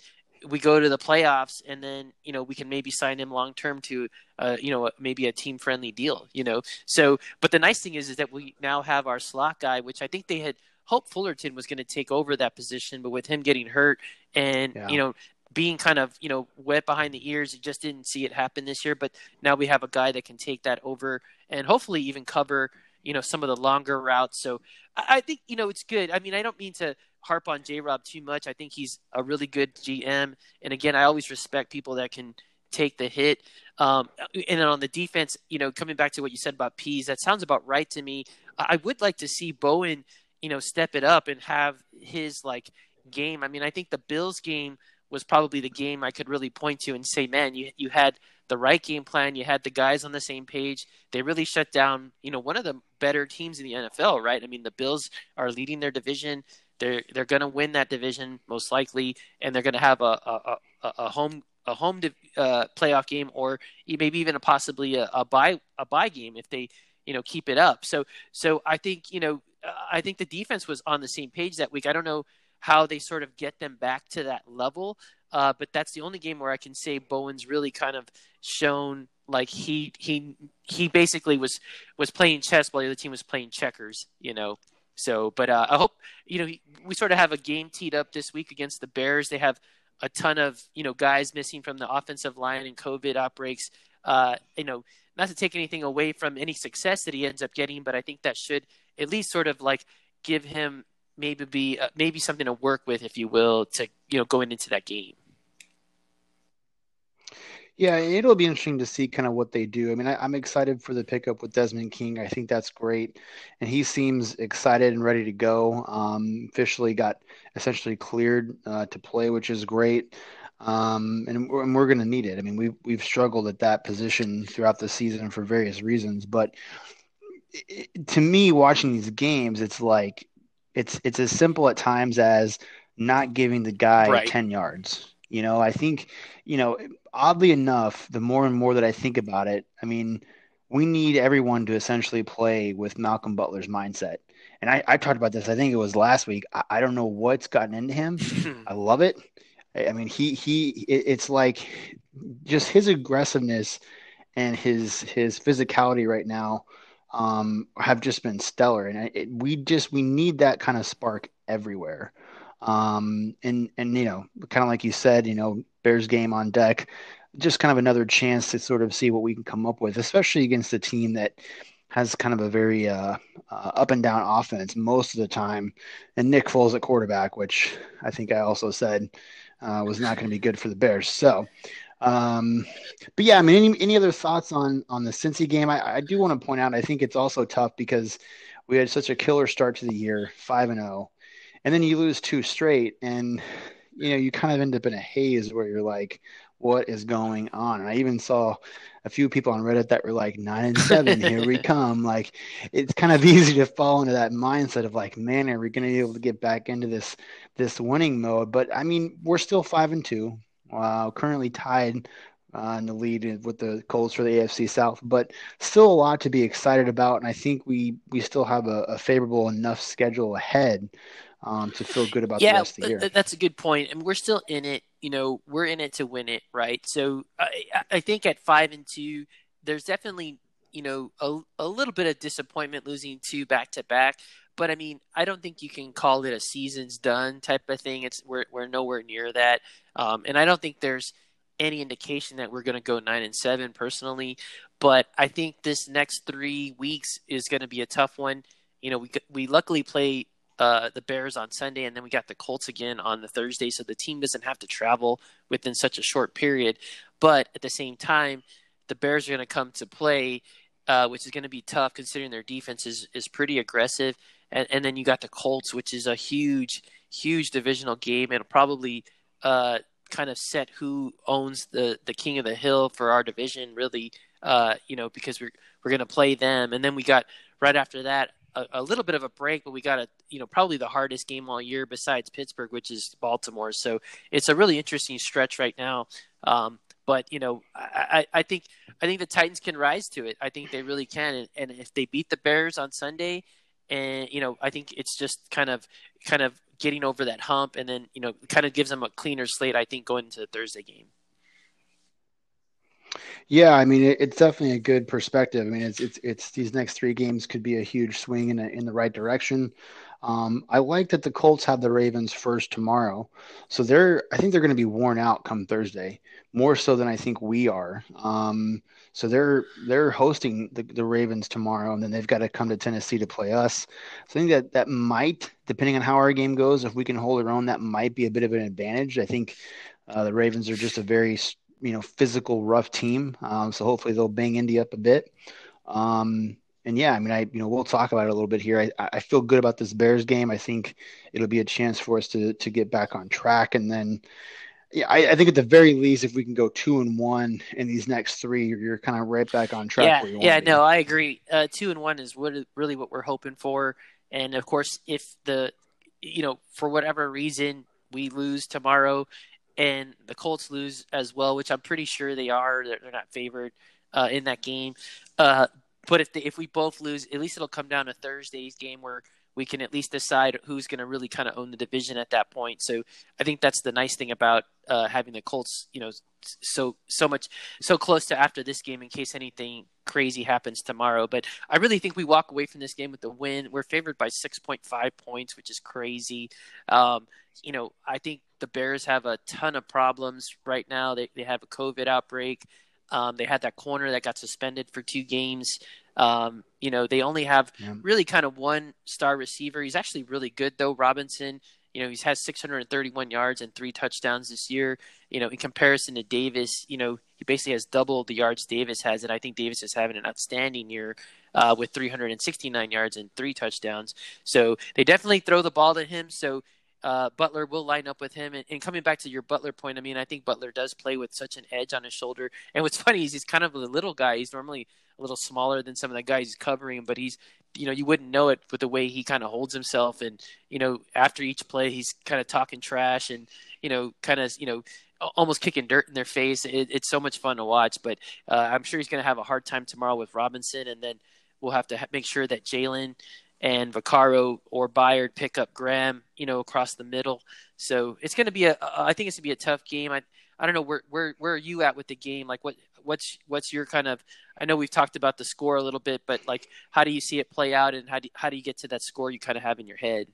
We go to the playoffs, and then you know we can maybe sign him long term to, uh, you know, maybe a team friendly deal. You know, so but the nice thing is is that we now have our slot guy, which I think they had hoped Fullerton was going to take over that position, but with him getting hurt and yeah. you know being kind of you know wet behind the ears, you just didn't see it happen this year. But now we have a guy that can take that over and hopefully even cover you know some of the longer routes. So I, think you know it's good. I mean, I don't mean to harp on J Rob too much. I think he's a really good GM, and again, I always respect people that can take the hit. Um, and then on the defense, you know, coming back to what you said about Pees, that sounds about right to me. I would like to see Bowen, you know, step it up and have his like game. I mean, I think the Bills game was probably the game I could really point to and say, man, you you had the right game plan, you had the guys on the same page. They really shut down, you know, one of the better teams in the NFL, right? I mean, the Bills are leading their division. They're they're going to win that division most likely, and they're going to have a a, a, a home a home uh, playoff game, or maybe even a possibly a, a buy a buy game if they you know keep it up. So so I think you know I think the defense was on the same page that week. I don't know how they sort of get them back to that level. Uh, but that's the only game where I can say Bowen's really kind of shown like he he he basically was was playing chess while the other team was playing checkers, you know. So, but uh, I hope you know we sort of have a game teed up this week against the Bears. They have a ton of you know guys missing from the offensive line and COVID outbreaks. Uh, you know, not to take anything away from any success that he ends up getting, but I think that should at least sort of like give him maybe be uh, maybe something to work with, if you will, to you know going into that game. Yeah, it'll be interesting to see kind of what they do. I mean, I, am excited for the pickup with Desmond King. I think that's great, and he seems excited and ready to go. Um, officially got essentially cleared uh, to play, which is great. Um, and, we're, we're going to need it. I mean, we've we've struggled at that position throughout the season for various reasons, but it, to me, watching these games, it's like it's it's as simple at times as not giving the guy right. 10 yards. You know, I think, you know, oddly enough, the more and more that I think about it, I mean, we need everyone to essentially play with Malcolm Butler's mindset. And I, I talked about this, I think it was last week. I, I don't know what's gotten into him. I love it. I mean, he, he, it's like just his aggressiveness and his, his physicality right now um, have just been stellar, and it, we just we need that kind of spark everywhere. Um, and and you know, kind of like you said, you know, Bears game on deck, just kind of another chance to sort of see what we can come up with, especially against a team that has kind of a very uh, uh, up and down offense most of the time, and Nick Foles at quarterback, which I think I also said uh, was not going to be good for the Bears. So um, but yeah, I mean, any, any other thoughts on on the Cincy game? I, I do want to point out, I think it's also tough because we had such a killer start to the year, five and zero, and then you lose two straight, and you know you kind of end up in a haze where you're like, what is going on? And I even saw a few people on Reddit that were like nine and seven, here we come. Like it's kind of easy to fall into that mindset of like, man, are we going to be able to get back into this this winning mode? But I mean, we're still five and two uh, currently tied uh, in the lead with the Colts for the AFC South, but still a lot to be excited about. And I think we we still have a, a favorable enough schedule ahead um, to feel good about yeah, the rest of the year. That's a good point. point, and we're still in it. You know, we're in it to win it, right? So I, I think at five and two, there's definitely you know a, a little bit of disappointment losing two back to back. But I mean, I don't think you can call it a season's done type of thing. It's we're we're nowhere near that, um, and I don't think there's any indication that we're going to go nine and seven personally. But I think this next three weeks is going to be a tough one. You know, we we luckily play uh, the Bears on Sunday, and then we got the Colts again on the Thursday, so the team doesn't have to travel within such a short period. But at the same time, the Bears are going to come to play, uh, which is going to be tough considering their defense is, is pretty aggressive and, and then you got the Colts, which is a huge, huge divisional game. It'll probably uh, kind of set who owns the the king of the hill for our division, really. Uh, you know, because we're we're going to play them, and then we got right after that a, a, little bit of a break, but we got a you know probably the hardest game all year besides Pittsburgh, which is Baltimore. So it's a really interesting stretch right now. Um, but you know, I, I, think I think the Titans can rise to it. I think they really can, and, and if they beat the Bears on Sunday, and you know, I think it's just kind of kind of getting over that hump, and then you know, kind of gives them a cleaner slate. I think going into the Thursday game. Yeah, I mean, it, it's definitely a good perspective. I mean, it's it's it's these next three games could be a huge swing in a, in the right direction. Um, I like that the Colts have the Ravens first tomorrow, so they're I think they're going to be worn out come Thursday, more so than I think we are. Um, so they're they're hosting the, the Ravens tomorrow, and then they've got to come to Tennessee to play us. So I think that that might, depending on how our game goes, if we can hold our own, that might be a bit of an advantage. I think uh, the Ravens are just a very you know physical, rough team. Um, so hopefully they'll bang Indy up a bit. Um, and yeah, I mean, I you know we'll talk about it a little bit here. I, I feel good about this Bears game. I think it'll be a chance for us to to get back on track, and then yeah, I, I, think at the very least, if we can go two and one in these next three, you're, you're kind of right back on track. Yeah, yeah, no, I agree. Uh, two and one is what really what we're hoping for, and of course, if the you know for whatever reason we lose tomorrow, and the Colts lose as well, which I'm pretty sure they are. They're, they're not favored uh, in that game. Uh, but if if we both lose, at least it'll come down to Thursday's game where we can at least decide who's going to really kind of own the division at that point. So I think that's the nice thing about uh, having the Colts, you know, so so much so close to after this game in case anything crazy happens tomorrow. But I really think we walk away from this game with the win. We're favored by 6.5 points, which is crazy. Um, you know, I think the Bears have a ton of problems right now. They they have a COVID outbreak. Um, they had that corner that got suspended for two games. Um, you know, they only have yeah. really kind of one star receiver. He's actually really good though, Robinson. You know, he's had 631 yards and three touchdowns this year. You know, in comparison to Davis, you know, he basically has double the yards Davis has, and I think Davis is having an outstanding year uh, with 369 yards and three touchdowns. So they definitely throw the ball to him. So uh, Butler will line up with him. And, and, coming back to your Butler point, I mean, I think Butler does play with such an edge on his shoulder. And what's funny is he's kind of a little guy. He's normally a little smaller than some of the guys he's covering, but he's, you know, you wouldn't know it with the way he kind of holds himself. And, you know, after each play, he's kind of talking trash and, you know, kind of, you know, almost kicking dirt in their face. It, it's so much fun to watch, but uh, I'm sure he's going to have a hard time tomorrow with Robinson. And then we'll have to ha- make sure that Jalen and Vaccaro or Byard pick up Graham, you know, across the middle. So it's going to be a. I think it's going to be a tough game. I I don't know where where where are you at with the game? Like what what's what's your kind of? I know we've talked about the score a little bit, but like how do you see it play out, and how do how do you get to that score you kind of have in your head?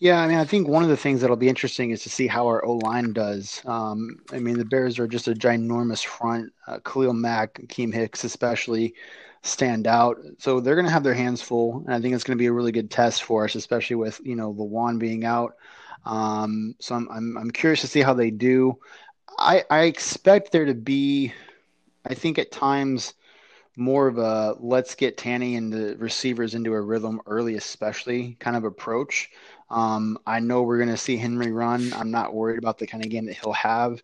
Yeah, I mean, I think one of the things that'll be interesting is to see how our O line does. Um, I mean, the Bears are just a ginormous front. Uh, Khalil Mack, Keem Hicks, especially stand out. So they're going to have their hands full, and I think it's going to be a really good test for us, especially with you know Lewan being out. Um, so I'm, I'm I'm curious to see how they do. I I expect there to be, I think at times more of a let's get Tanny and the receivers into a rhythm early, especially kind of approach. Um, I know we're going to see Henry run. I'm not worried about the kind of game that he'll have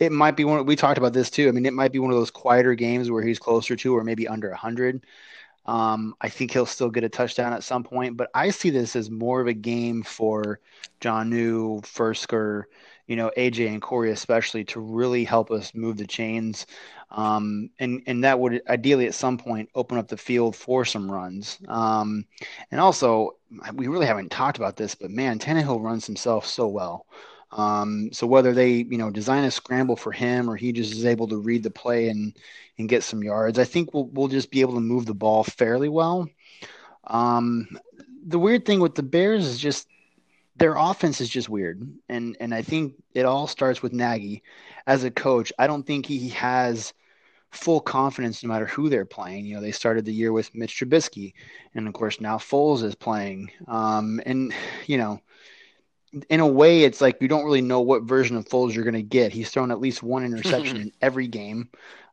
it might be one. We talked about this too. I mean, it might be one of those quieter games where he's closer to or maybe under 100. Um, I think he'll still get a touchdown at some point, but I see this as more of a game for Jonnu, Firkser, you know, AJ and Corey especially to really help us move the chains. Um, and and that would ideally at some point open up the field for some runs. Um, and also, we really haven't talked about this, but man, Tannehill runs himself so well. Um, so whether they, you know, design a scramble for him or he just is able to read the play and and get some yards, I think we'll we'll just be able to move the ball fairly well. Um, the weird thing with the Bears is just their offense is just weird, and and I think it all starts with Nagy as a coach. I don't think he has full confidence no matter who they're playing. You know, they started the year with Mitch Trubisky, and of course now Foles is playing. Um, and you know, in a way, it's like you don't really know what version of Foles you're going to get. He's thrown at least one interception in every game.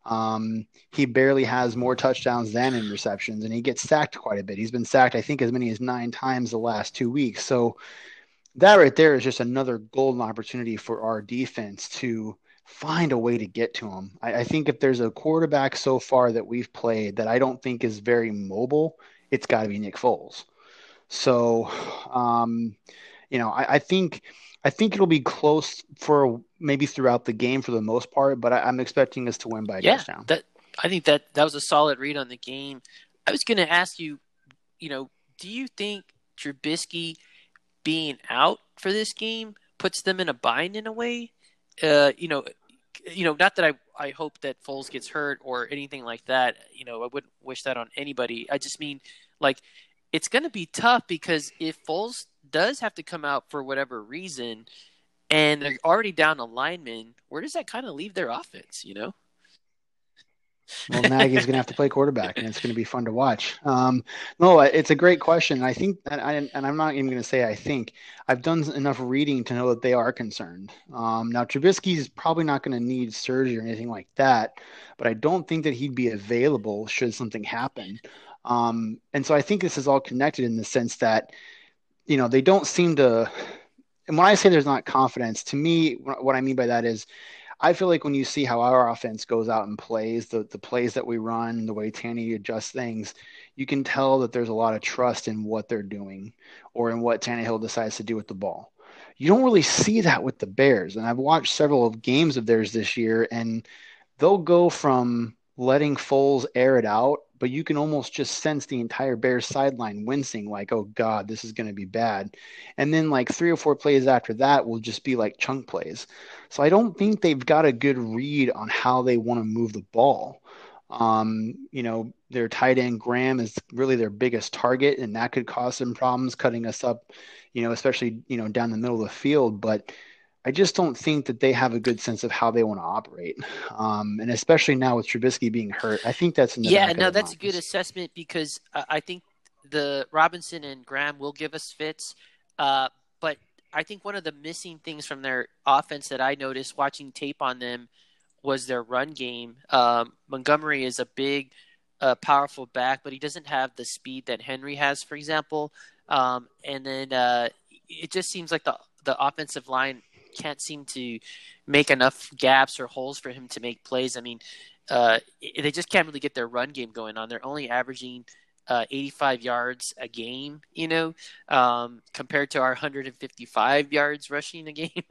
Um, he barely has more touchdowns than interceptions, and he gets sacked quite a bit. He's been sacked, I think, as many as nine times the last two weeks. So that right there is just another golden opportunity for our defense to find a way to get to him. I, I, think if there's a quarterback so far that we've played that I don't think is very mobile, it's got to be Nick Foles. So, um, you know, I, I, think I think it'll be close for maybe throughout the game for the most part, but I, am expecting us to win by a yeah, touchdown. That I think that that was a solid read on the game. I was going to ask you, you know, do you think Trubisky being out for this game puts them in a bind in a way? Uh, you know, you know, not that I I hope that Foles gets hurt or anything like that. You know, I wouldn't wish that on anybody. I just mean like it's going to be tough because if Foles does have to come out for whatever reason, and they're already down a lineman, where does that kind of leave their offense? You know. Well, Nagy's going to have to play quarterback, and it's going to be fun to watch. Um, no, it's a great question. I think, and, I, and I'm not even going to say I think. I've done enough reading to know that they are concerned. Um, now, Trubisky's probably not going to need surgery or anything like that, but I don't think that he'd be available should something happen. Um, and so I think this is all connected in the sense that, you know, they don't seem to. And when I say there's not confidence, to me, what I mean by that is I feel like when you see how our offense goes out and plays, the the plays that we run, the way Tanny adjusts things, you can tell that there's a lot of trust in what they're doing or in what Tannehill decides to do with the ball. You don't really see that with the Bears, and I've watched several of games of theirs this year, and they'll go from letting Foles air it out but you can almost just sense the entire Bears sideline wincing, like, oh God, this is going to be bad. And then, like, three or four plays after that will just be like chunk plays. So I don't think they've got a good read on how they want to move the ball. Um, you know, their tight end Graham is really their biggest target, and that could cause some problems cutting us up, you know, especially, you know, down the middle of the field. But I just don't think that they have a good sense of how they want to operate. Um, and especially now with Trubisky being hurt, I think that's yeah. No, that's a good assessment because uh, I think the Robinson and Graham will give us fits. Uh, but I think one of the missing things from their offense that I noticed watching tape on them was their run game. Um, Montgomery is a big, uh, powerful back, but he doesn't have the speed that Henry has, for example. Um, and then uh, it just seems like the the offensive line can't seem to make enough gaps or holes for him to make plays. I mean, uh, they just can't really get their run game going on. They're only averaging uh, 85 yards a game, you know, um, compared to our 155 yards rushing a game.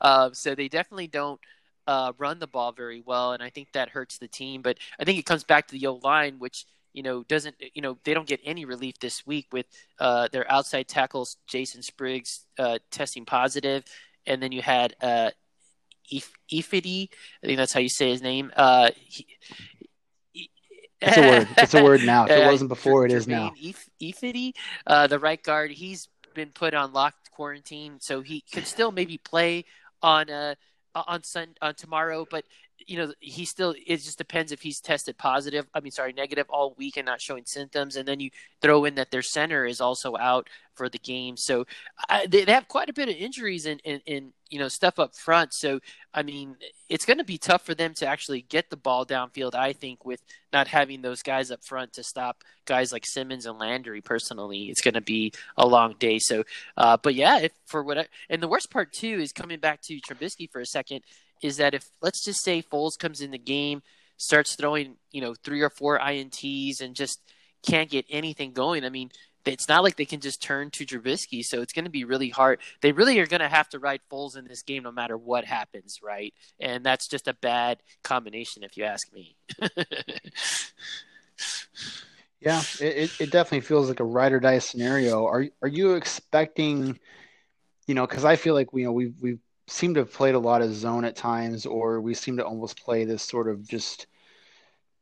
uh, so they definitely don't uh, run the ball very well, and I think that hurts the team. But I think it comes back to the O line, which you know doesn't you know they don't get any relief this week with uh, their outside tackles, Jason Spriggs uh, testing positive and then you had uh, Ifedi. I think that's how you say his name. Uh, he, it's a word. It's a word now. If it wasn't before, it is now. Ifedi, uh, the right guard, he's been put on locked quarantine, so he could still maybe play on uh, on Sun on tomorrow. But you know, he still it just depends if he's tested positive. I mean, sorry, negative all week and not showing symptoms, and then you throw in that their center is also out for the game. So I, they, they, have quite a bit of injuries and in, in, in, you know stuff up front. So I mean, it's going to be tough for them to actually get the ball downfield. I think with not having those guys up front to stop guys like Simmons and Landry. Personally, it's going to be a long day. So, uh, but yeah, if for what I, and the worst part too is coming back to Trubisky for a second is that if let's just say Foles comes in the game, starts throwing, you know, three or four ints and just can't get anything going. I mean, it's not like they can just turn to Trubisky, so it's going to be really hard. They really are going to have to ride Foles in this game no matter what happens, right? And that's just a bad combination, if you ask me. yeah, it, it definitely feels like a ride or die scenario. Are are you expecting? You know, because I feel like you know we've we've seem to have played a lot of zone at times, or we seem to almost play this sort of just,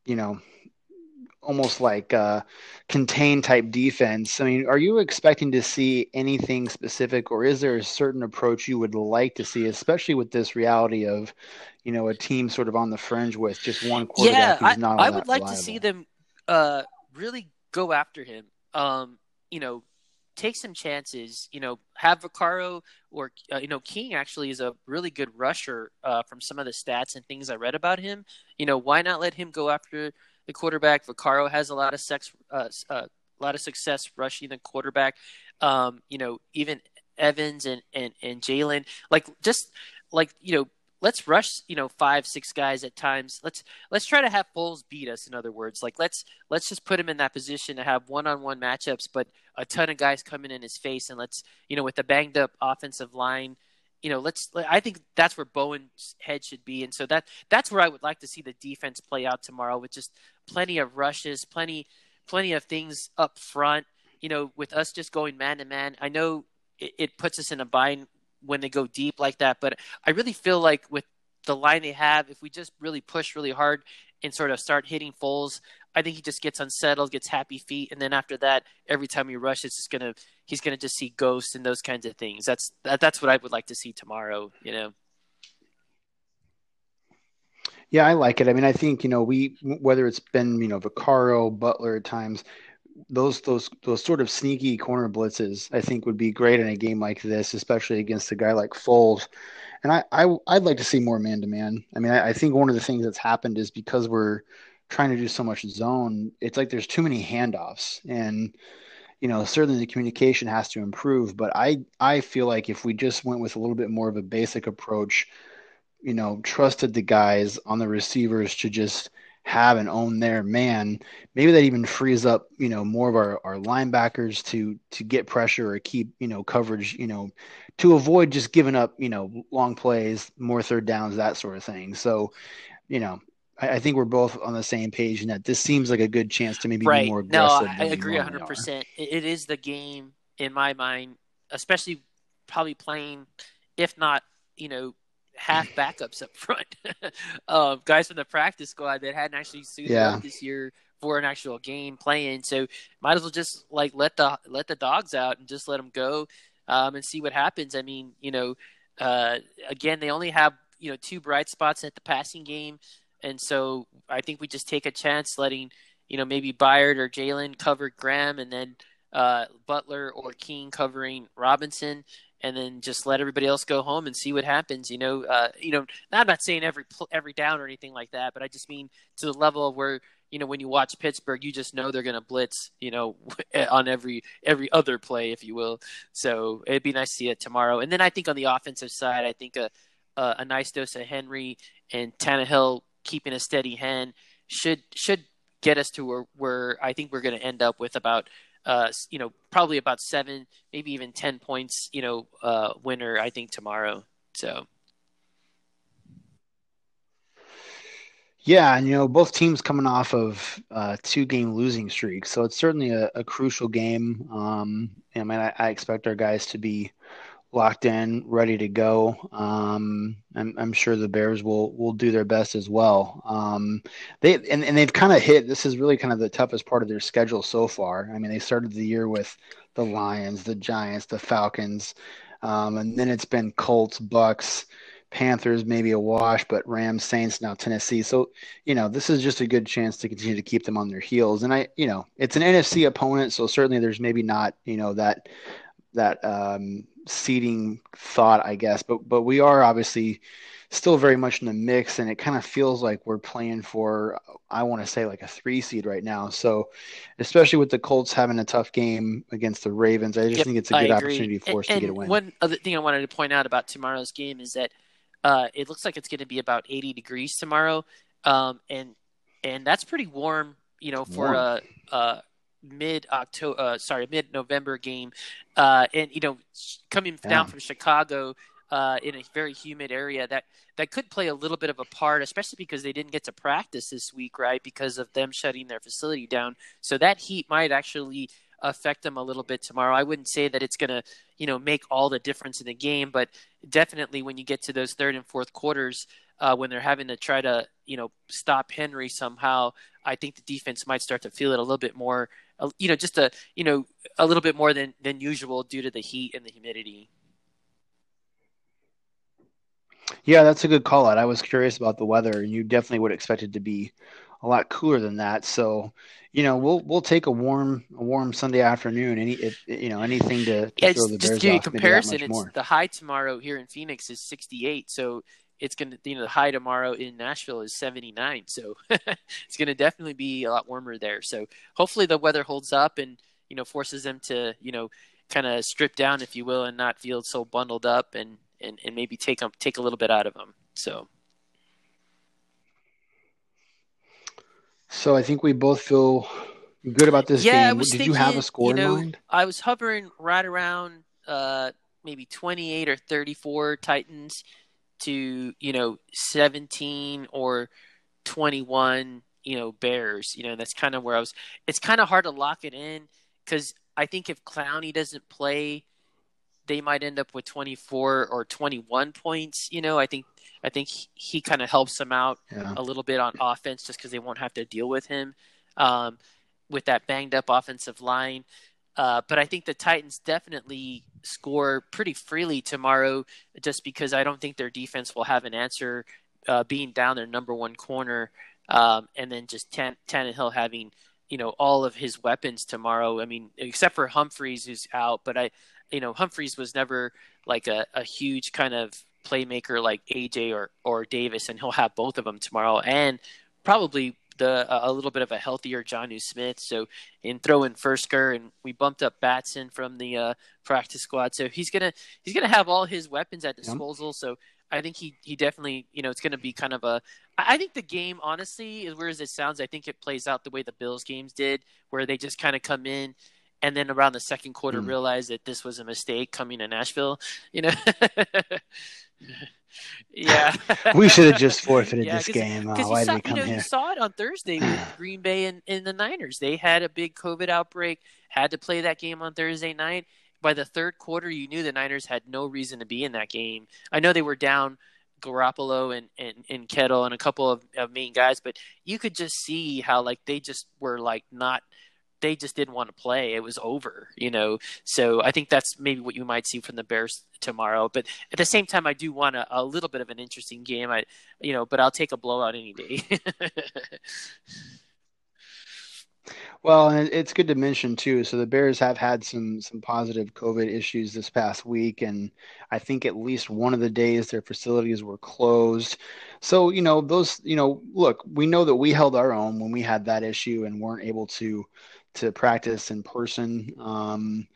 you know, almost like uh, contain type defense. I mean, are you expecting to see anything specific, or is there a certain approach you would like to see, especially with this reality of, you know, a team sort of on the fringe with just one quarterback yeah, who's not? I, I would like reliable. to see them uh, really go after him. Um, you know, take some chances. You know, have Vaccaro or uh, you know King actually is a really good rusher uh, from some of the stats and things I read about him. You know, why not let him go after the quarterback? Vaccaro has a lot of sex, uh, uh, a lot of success rushing the quarterback. Um, you know, even Evans and and and Jalen, like just like you know let's rush, you know, five, six guys at times. Let's let's try to have Foles beat us. In other words, like let's let's just put him in that position to have one-on-one matchups, but a ton of guys coming in his face, and let's you know with the banged up offensive line, you know, let's. I think that's where Bowen's head should be, and so that that's where I would like to see the defense play out tomorrow with just plenty of rushes, plenty plenty of things up front. You know, with us just going man to man, I know it, it puts us in a bind when they go deep like that. But I really feel like with the line they have, if we just really push really hard and sort of start hitting Foles, I think he just gets unsettled, gets happy feet, and then after that, every time he rushes, it's just gonna he's gonna just see ghosts and those kinds of things. That's that, that's what I would like to see tomorrow. You know. Yeah, I like it. I mean, I think you know we whether it's been you know Vaccaro, Butler at times, those those those sort of sneaky corner blitzes I think would be great in a game like this, especially against a guy like Foles. And I, I would like to see more man to man. I mean, I, I, think one of the things that's happened is because we're trying to do so much zone, it's like there's too many handoffs, and you know certainly the communication has to improve. But I I feel like if we just went with a little bit more of a basic approach, you know, trusted the guys on the receivers to just have and own their man, maybe that even frees up, you know, more of our, our linebackers to to get pressure or keep, you know, coverage, you know, to avoid just giving up, you know, long plays, more third downs, that sort of thing. So, you know, I, I think we're both on the same page in that this seems like a good chance to maybe right. be more aggressive. No, I agree hundred percent. It is the game in my mind, especially probably playing, if not, you know, half backups up front. um, guys from the practice squad that hadn't actually suited yeah. up this year for an actual game playing. So might as well just like let the let the dogs out and just let them go um, and see what happens. I mean, you know, uh, again, they only have you know two bright spots at the passing game, and so I think we just take a chance letting you know maybe Byard or Jalen cover Graham, and then uh, Butler or King covering Robinson and then just let everybody else go home and see what happens. You know, uh, you know, I'm not saying every every down or anything like that, but I just mean to the level of where you know when you watch Pittsburgh, you just know they're going to blitz. You know, on every every other play, if you will. So it'd be nice to see it tomorrow. And then I think on the offensive side, I think a a, a nice dose of Henry and Tannehill keeping a steady hand should should get us to where, where I think we're going to end up with about uh, you know, probably about seven, maybe even 10 points, you know, uh, winner, I think, tomorrow. So. Yeah, and you know both teams coming off of uh, two game losing streaks, so it's certainly a, a crucial game. Um, I mean, I, I, expect our guys to be locked in, ready to go. Um, I'm, I'm, sure the Bears will will do their best as well. Um, they and, and they've kind of hit. This is really kind of the toughest part of their schedule so far. I mean, they started the year with the Lions, the Giants, the Falcons, um, and then it's been Colts, Bucks. Panthers maybe a wash, but Rams, Saints, now Tennessee. So, you know, this is just a good chance to continue to keep them on their heels. And I, you know, it's an NFC opponent, so certainly there's maybe not, you know, that that um, seeding thought, I guess. But but we are obviously still very much in the mix, and it kind of feels like we're playing for I want to say like a three seed right now. So especially with the Colts having a tough game against the Ravens, I just yep, think it's a good opportunity for us to get a win. One other thing I wanted to point out about tomorrow's game is that uh, it looks like it's going to be about 80 degrees tomorrow, um, and and that's pretty warm, you know, for warm. a, a mid October, uh, sorry, mid November game, uh, and you know, coming yeah. down from Chicago uh, in a very humid area, that that could play a little bit of a part, especially because they didn't get to practice this week, right? Because of them shutting their facility down, so that heat might actually affect them a little bit tomorrow. I wouldn't say that it's going to, you know, make all the difference in the game, but definitely when you get to those third and fourth quarters, uh, when they're having to try to, you know, stop Henry somehow, I think the defense might start to feel it a little bit more you know, just a you know a little bit more than than usual due to the heat and the humidity. Yeah, that's a good call out. I was curious about the weather, and you definitely would expect it to be a lot cooler than that. So, you know, we'll we'll take a warm a warm Sunday afternoon. Any you know anything to, to yeah, throw the Bears just to give you a comparison. It's more. the high tomorrow here in Phoenix is 68. So it's going to, you know, the high tomorrow in Nashville is 79. So it's going to definitely be a lot warmer there. So hopefully the weather holds up and, you know, forces them to, you know, kind of strip down, if you will, and not feel so bundled up and, and, and maybe take them, take a little bit out of them. So. So I think we both feel good about this yeah, game. Did thinking, you have a score you know, in mind? I was hovering right around uh, maybe 28 or 34 Titans to, you know, 17 or 21, you know, Bears. You know, that's kind of where I was. It's kind of hard to lock it in because I think if Clowney doesn't play, they might end up with 24 or 21 points. You know, I think I think he, he kind of helps them out Yeah. a little bit on offense just because they won't have to deal with him um, with that banged up offensive line. Uh, but I think the Titans definitely score pretty freely tomorrow just because I don't think their defense will have an answer uh, being down their number one corner um, and then just Tan- Tannehill having you know all of his weapons tomorrow. I mean, except for Humphreys who's out, but I you know Humphreys was never like a, a huge kind of playmaker like AJ or or Davis, and he'll have both of them tomorrow, and probably the a little bit of a healthier Jonnu Smith. So in throw in Firkser, and we bumped up Batson from the uh, practice squad, so he's gonna he's gonna have all his weapons at disposal. So I think he he definitely you know it's gonna be kind of a I think the game honestly as weird as it sounds, I think it plays out the way the Bills games did, where they just kind of come in. And then around the second quarter, Mm. realize that this was a mistake coming to Nashville. You know, yeah. We should have just forfeited Yeah, this game. Uh, because why you did we come you know, here? you saw it on Thursday with Green Bay and, and the Niners. They had a big COVID outbreak, had to play that game on Thursday night. By the third quarter, you knew the Niners had no reason to be in that game. I know they were down Garoppolo and, and, and Kittle and a couple of, of main guys, but you could just see how like they just were like not they just didn't want to play. It was over, you know. So I think that's maybe what you might see from the Bears tomorrow. But at the same time, I do want a, a little bit of an interesting game. I, you know, but I'll take a blowout any day. Well, and it's good to mention too. So the Bears have had some some positive COVID issues this past week, and I think at least one of the days their facilities were closed. So you know those you know look, we know that we held our own when we had that issue and weren't able to to practice in person. Um,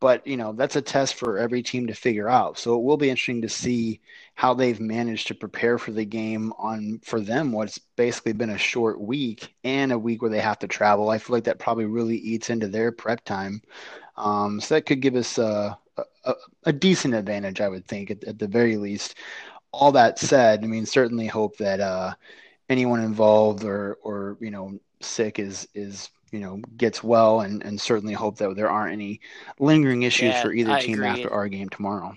but you know that's a test for every team to figure out. So it will be interesting to see how they've managed to prepare for the game on for them what's basically been a short week and a week where they have to travel. I feel like that probably really eats into their prep time. Um, so that could give us a, a, a decent advantage, I would think, at, at the very least. All that said, I mean, certainly hope that uh, anyone involved or or you know sick is is you know gets well, and and certainly hope that there aren't any lingering issues Yeah, for either I team agree. after our game tomorrow.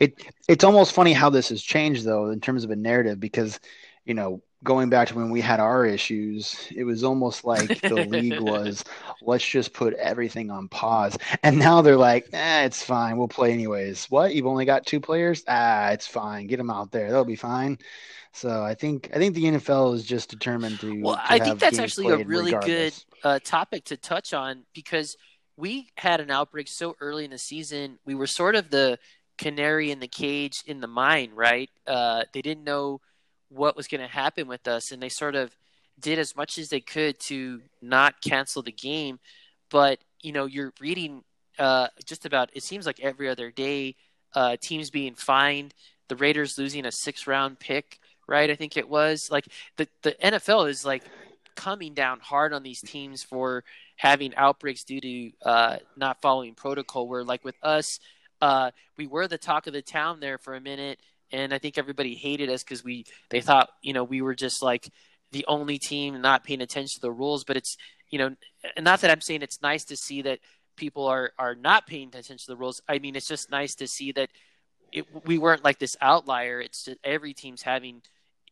It it's almost funny how this has changed though in terms of a narrative because you know going back to when we had our issues it was almost like the league was let's just put everything on pause. And now they're like eh, it's fine. We'll play anyways. What? You've only got two players? Ah it's fine. Get them out there. They'll be fine. So I think I think the NFL is just determined to well, to I think that's actually a really good uh, topic to touch on because we had an outbreak so early in the season. We were sort of the canary in the cage in the mine, right? Uh, they didn't know what was going to happen with us, and they sort of did as much as they could to not cancel the game. But you know, you're reading uh, just about it seems like every other day, uh, teams being fined, the Raiders losing a six round pick, right? I think it was like the the NFL is like coming down hard on these teams for having outbreaks due to uh, not following protocol. Where like with us, uh, we were the talk of the town there for a minute, and I think everybody hated us because we they thought you know we were just like the only team not paying attention to the rules. But it's you know, not that I'm saying it's nice to see that people are are not paying attention to the rules. I mean, it's just nice to see that it, we weren't like this outlier. It's just every team's having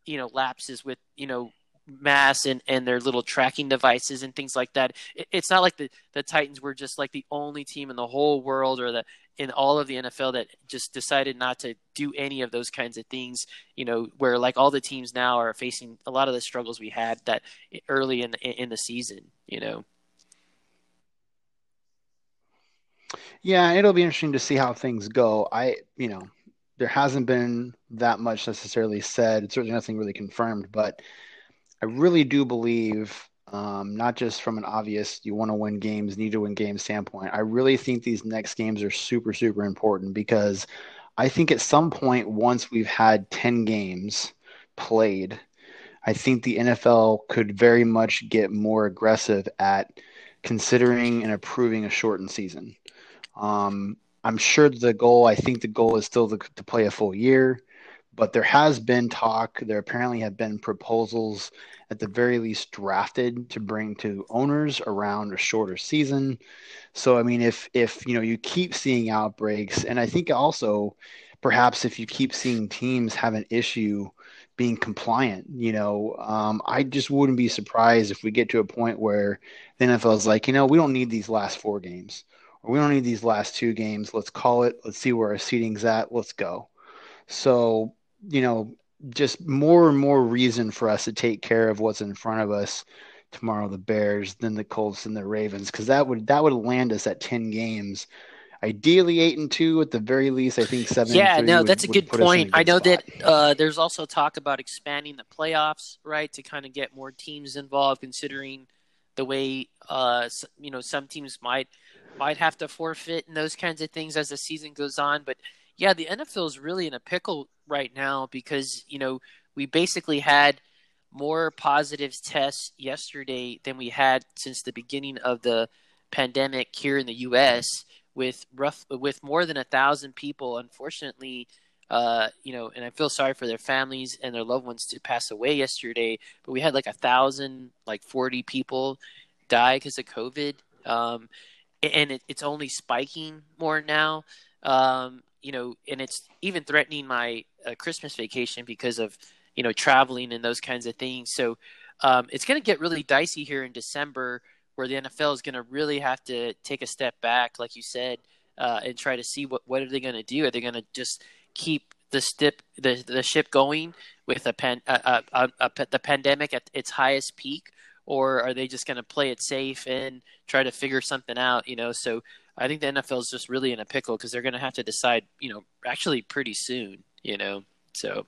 you know lapses with you know mass and, and their little tracking devices and things like that. It, it's not like the, the Titans were just like the only team in the whole world or the in all of the NFL that just decided not to do any of those kinds of things. You know, where like all the teams now are facing a lot of the struggles we had that early in in the season. You know. Yeah, it'll be interesting to see how things go. I, you know, there hasn't been that much necessarily said. It's certainly nothing really confirmed, but I really do believe, um, not just from an obvious you want to win games, need to win games standpoint. I really think these next games are super, super important because I think at some point, once we've had 10 games played, I think the NFL could very much get more aggressive at considering and approving a shortened season. Um, I'm sure the goal, I think the goal is still to, to play a full year, but there has been talk. There apparently have been proposals at the very least drafted to bring to owners around a shorter season. So I mean, if if you know you keep seeing outbreaks, and I think also perhaps if you keep seeing teams have an issue being compliant, you know, um, I just wouldn't be surprised if we get to a point where the NFL is like, you know, we don't need these last four games, or we don't need these last two games. Let's call it. Let's see where our seating's at. Let's go. So you know, just more and more reason for us to take care of what's in front of us tomorrow the bears then the colts and the ravens because that would that would land us at 10 games. Ideally eight and two at the very least. I think seven yeah no would, that's a good point. I know spot. that uh, there's also talk about expanding the playoffs right to kind of get more teams involved considering the way uh, you know some teams might might have to forfeit and those kinds of things as the season goes on. But yeah the nfl is really in a pickle right now because you know we basically had more positive tests yesterday than we had since the beginning of the pandemic here in the U.S. with rough with more than a thousand people, unfortunately. Uh, you know, and I feel sorry for their families and their loved ones to pass away yesterday. But we had like a thousand, like forty people die because of COVID, um, and it, it's only spiking more now. Um, you know, and it's even threatening my uh, Christmas vacation because of you know traveling and those kinds of things. So um, it's going to get really dicey here in December, where the NFL is going to really have to take a step back, like you said, uh, and try to see what what are they going to do? Are they going to just keep the stip the the ship going with a a, the pandemic at its highest peak, or are they just going to play it safe and try to figure something out? You know, so I think the NFL is just really in a pickle because they're going to have to decide, you know, actually pretty soon, you know. So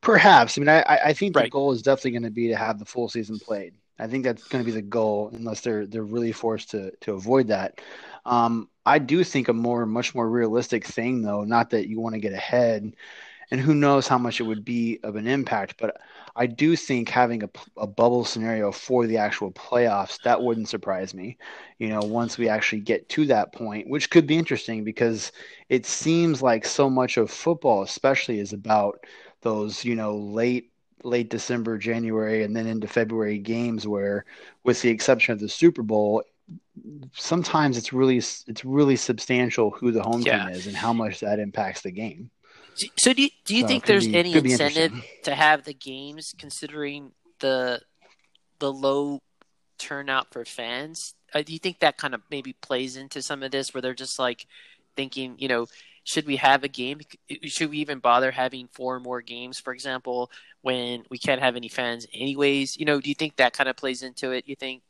perhaps. I mean, I I think Right. the goal is definitely going to be to have the full season played. I think that's going to be the goal, unless they're they're really forced to to avoid that. Um, I do think a more much more realistic thing, though, not that you want to get ahead, and who knows how much it would be of an impact, but I do think having a, a bubble scenario for the actual playoffs that wouldn't surprise me. You know, once we actually get to that point, which could be interesting because it seems like so much of football, especially, is about those you know late late December, January, and then into February games where, with the exception of the Super Bowl, sometimes it's really it's really substantial who the home Yeah. team is and how much that impacts the game. So do you, do you So think there's be- any incentive to have the games considering the the low turnout for fans? Uh, do you think that kind of maybe plays into some of this where they're just like thinking, you know, should we have a game? Should we even bother having four more games, for example, when we can't have any fans anyways? You know, do you think that kind of plays into it? You think?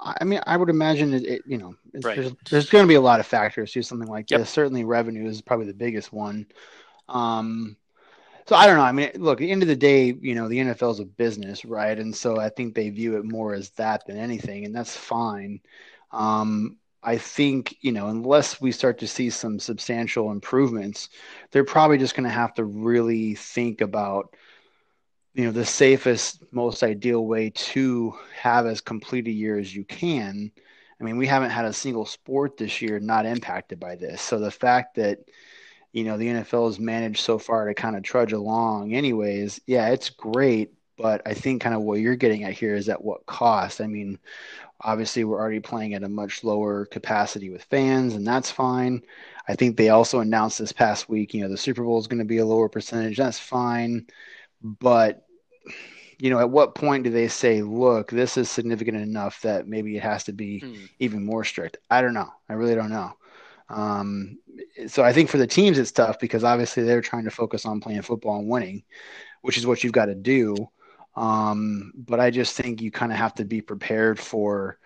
I mean, I would imagine it. it you know, Right. there's there's going to be a lot of factors to something like Yep. this. Certainly, revenue is probably the biggest one. Um, so I don't know. I mean, look, at the end of the day, you know, the NFL is a business, right? And so I think they view it more as that than anything, and that's fine. Um, I think, you know, unless we start to see some substantial improvements, they're probably just going to have to really think about, you know, the safest, most ideal way to have as complete a year as you can. I mean, we haven't had a single sport this year not impacted by this. So the fact that, you know, the NFL has managed so far to kind of trudge along, anyways, yeah, it's great. But I think kind of what you're getting at here is at what cost. I mean, obviously, we're already playing at a much lower capacity with fans, and that's fine. I think they also announced this past week, you know, the Super Bowl is going to be a lower percentage. That's fine. But you know, at what point do they say, look, this is significant enough that maybe it has to be Hmm. even more strict? I don't know. I really don't know. Um, so I think for the teams, it's tough because obviously they're trying to focus on playing football and winning, which is what you've got to do. Um, but I just think you kind of have to be prepared for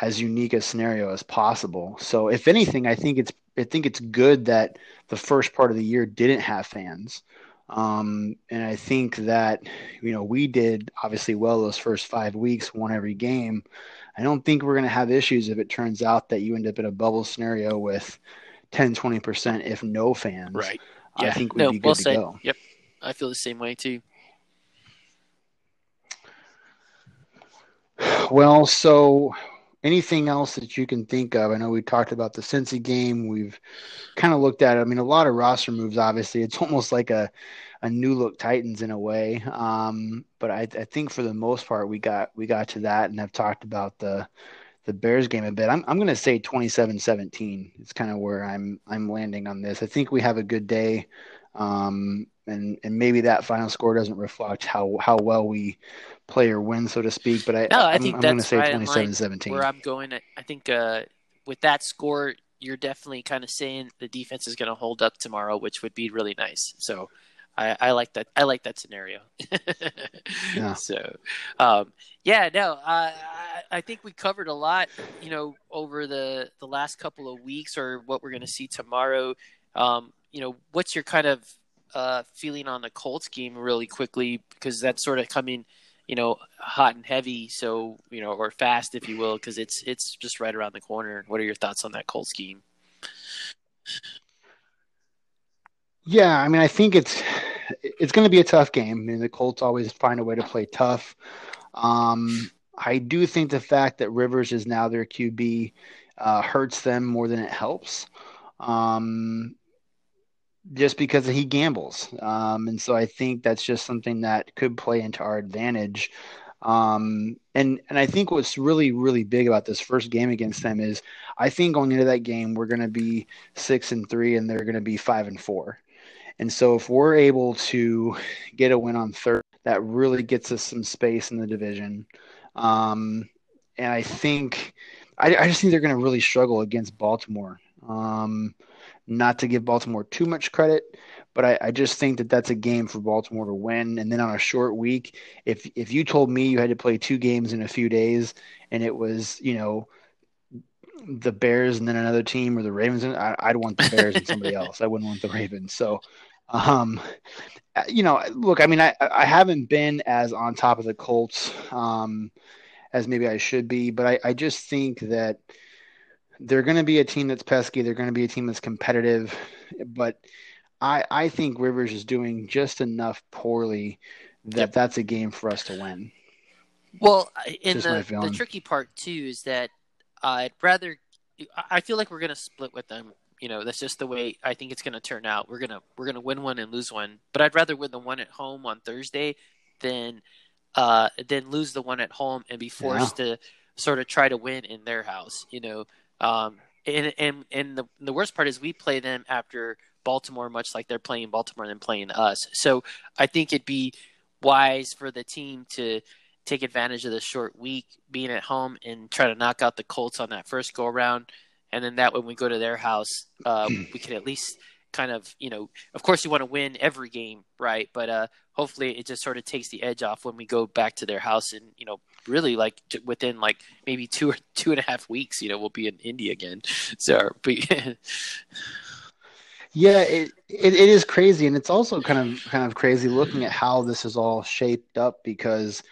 as unique a scenario as possible. So if anything, I think it's I think it's good that the first part of the year didn't have fans Um, and I think that, you know, we did obviously well those first five weeks, won every game. I don't think we're going to have issues if it turns out that you end up in a bubble scenario with 10, 20%, if no fans. Right. Yeah. I think we'd no, be good well to said. go. Yep. I feel the same way too. Well, so anything else that you can think of? I know we talked about the Cincy game. We've kind of looked at it. I mean, a lot of roster moves, obviously. It's almost like a, a new look Titans in a way. Um, but I, I think for the most part, we got we got to that and I've talked about the the Bears game a bit. I'm I'm going to say 27-17. It's kind of where I'm I'm landing on this. I think we have a good day. Um, and and maybe that final score doesn't reflect how how well we play or win, so to speak. But I No, I I'm, think I'm going to say right 27-17. where I'm going. I I think uh, with that score, you're definitely kind of saying the defense is going to hold up tomorrow, which would be really nice. So. I, I like that. I like that scenario. Yeah. So, um, yeah, no, uh, I, I think we covered a lot, you know, over the the last couple of weeks, or what we're going to see tomorrow. Um, you know, what's your kind of uh, feeling on the Colts game, really quickly, because that's sort of coming, you know, hot and heavy. So, you know, or fast, if you will, because it's it's just right around the corner. What are your thoughts on that Colts game? Yeah, I mean, I think it's it's going to be a tough game. I mean, the Colts always find a way to play tough. Um, I do think the fact that Rivers is now their QB uh, hurts them more than it helps. Um, just because he gambles. Um, and so I think that's just something that could play into our advantage. Um, and and I think what's really really big about this first game against them is I think going into that game we're going to be six and three and they're going to be five and four. And so if we're able to get a win on third, that really gets us some space in the division. Um, and I think I, I just think they're going to really struggle against Baltimore. Um, not to give Baltimore too much credit, but I, I, just think that that's a game for Baltimore to win. And then on a short week, if if you told me you had to play two games in a few days, and it was you know the Bears and then another team or the Ravens, and I, would want the Bears and somebody else. I wouldn't want the Ravens. So, um, you know, look, I mean, I I haven't been as on top of the Colts um, as maybe I should be, but I, I just think that they're going to be a team that's pesky. They're going to be a team that's competitive, but I I think Rivers is doing just enough poorly that yep. that's a game for us to win. Well, and the, the tricky part too is that I'd rather. I feel like we're going to split with them. You know, that's just the way I think it's going to turn out. We're gonna we're gonna win one and lose one, but I'd rather win the one at home on Thursday than uh, than lose the one at home and be forced yeah. to sort of try to win in their house. You know, um, and and and the the worst part is we play them after Baltimore, much like they're playing Baltimore and playing us. So I think it'd be wise for the team to take advantage of the short week, being at home, and try to knock out the Colts on that first go around. And then that when we go to their house, uh, we can at least kind of, you know, of course you want to win every game, right? But uh, hopefully it just sort of takes the edge off when we go back to their house and, you know, really like within like maybe two or two and a half weeks, you know, we'll be in Indy again. So, but yeah, it, it, it is crazy. And it's also kind of, kind of crazy looking at how this is all shaped up because,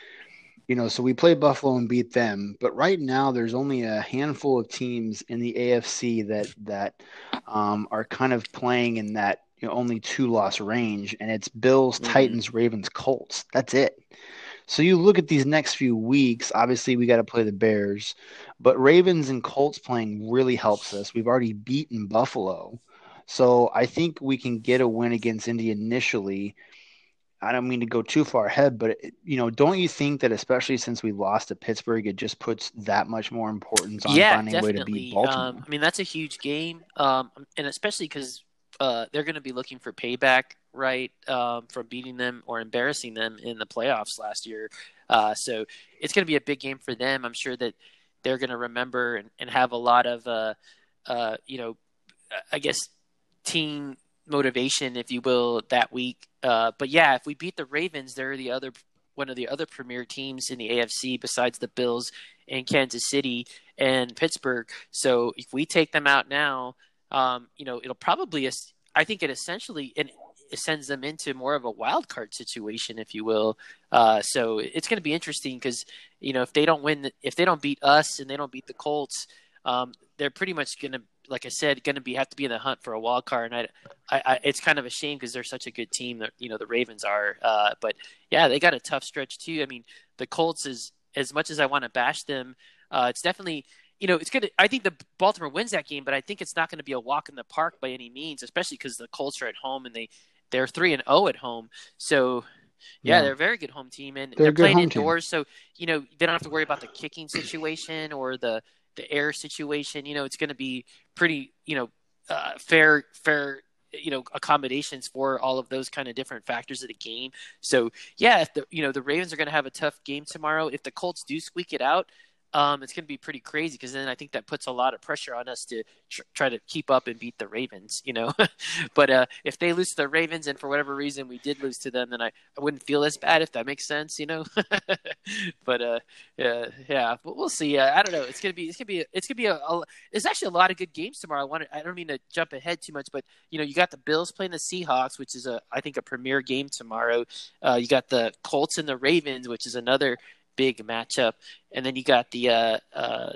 you know, so we play Buffalo and beat them, but right now there's only a handful of teams in the AFC that that um, are kind of playing in that you know only two loss range, and it's Bills, mm-hmm. Titans, Ravens, Colts. That's it. So you look at these next few weeks. Obviously, we got to play the Bears, but Ravens and Colts playing really helps us. We've already beaten Buffalo, so I think we can get a win against Indy initially I don't mean to go too far ahead, but you know, don't you think that especially since we lost to Pittsburgh, it just puts that much more importance on yeah, finding definitely. a way to beat Baltimore? Um, I mean, that's a huge game, um, and especially because uh, they're going to be looking for payback, right, um, from beating them or embarrassing them in the playoffs last year. Uh, so it's going to be a big game for them. I'm sure that they're going to remember and, and, have a lot of, uh, uh you know, I guess team motivation, if you will, that week. Uh, but yeah, if we beat the Ravens, they're the other one of the other premier teams in the AFC besides the Bills and Kansas City and Pittsburgh. So if we take them out now, um, you know, it'll probably I think it essentially and sends them into more of a wild card situation, if you will. Uh, so it's going to be interesting because you know if they don't win, if they don't beat us and they don't beat the Colts, um, they're pretty much going to, like I said, going to be have to be in the hunt for a wild card. And I, I, I it's kind of a shame because they're such a good team. That you know the Ravens are, uh, but yeah, they got a tough stretch too. I mean, the Colts is as much as I want to bash them, uh, it's definitely you know, it's good. I think the Baltimore wins that game, but I think it's not going to be a walk in the park by any means, especially because the Colts are at home and they they're three and zero oh at home. So yeah, yeah, they're a very good home team and they're, they're playing indoors. Team. So you know they don't have to worry about the kicking situation or the the air situation. You know, it's going to be pretty you know uh, fair fair you know accommodations for all of those kind of different factors of the game. So yeah, if the you know the Ravens are going to have a tough game tomorrow. If the Colts do squeak it out, um, it's going to be pretty crazy because then I think that puts a lot of pressure on us to tr- try to keep up and beat the Ravens, you know. but uh, if they lose to the Ravens and for whatever reason we did lose to them, then I, I wouldn't feel as bad if that makes sense, you know. but uh, yeah, yeah, but we'll see. Uh, I don't know. It's gonna be it's gonna be it's gonna be a, a actually a lot of good games tomorrow. I want I don't mean to jump ahead too much, but you know you got the Bills playing the Seahawks, which is a I think a premier game tomorrow. Uh, you got the Colts and the Ravens, which is another big matchup. And then you got the uh, uh,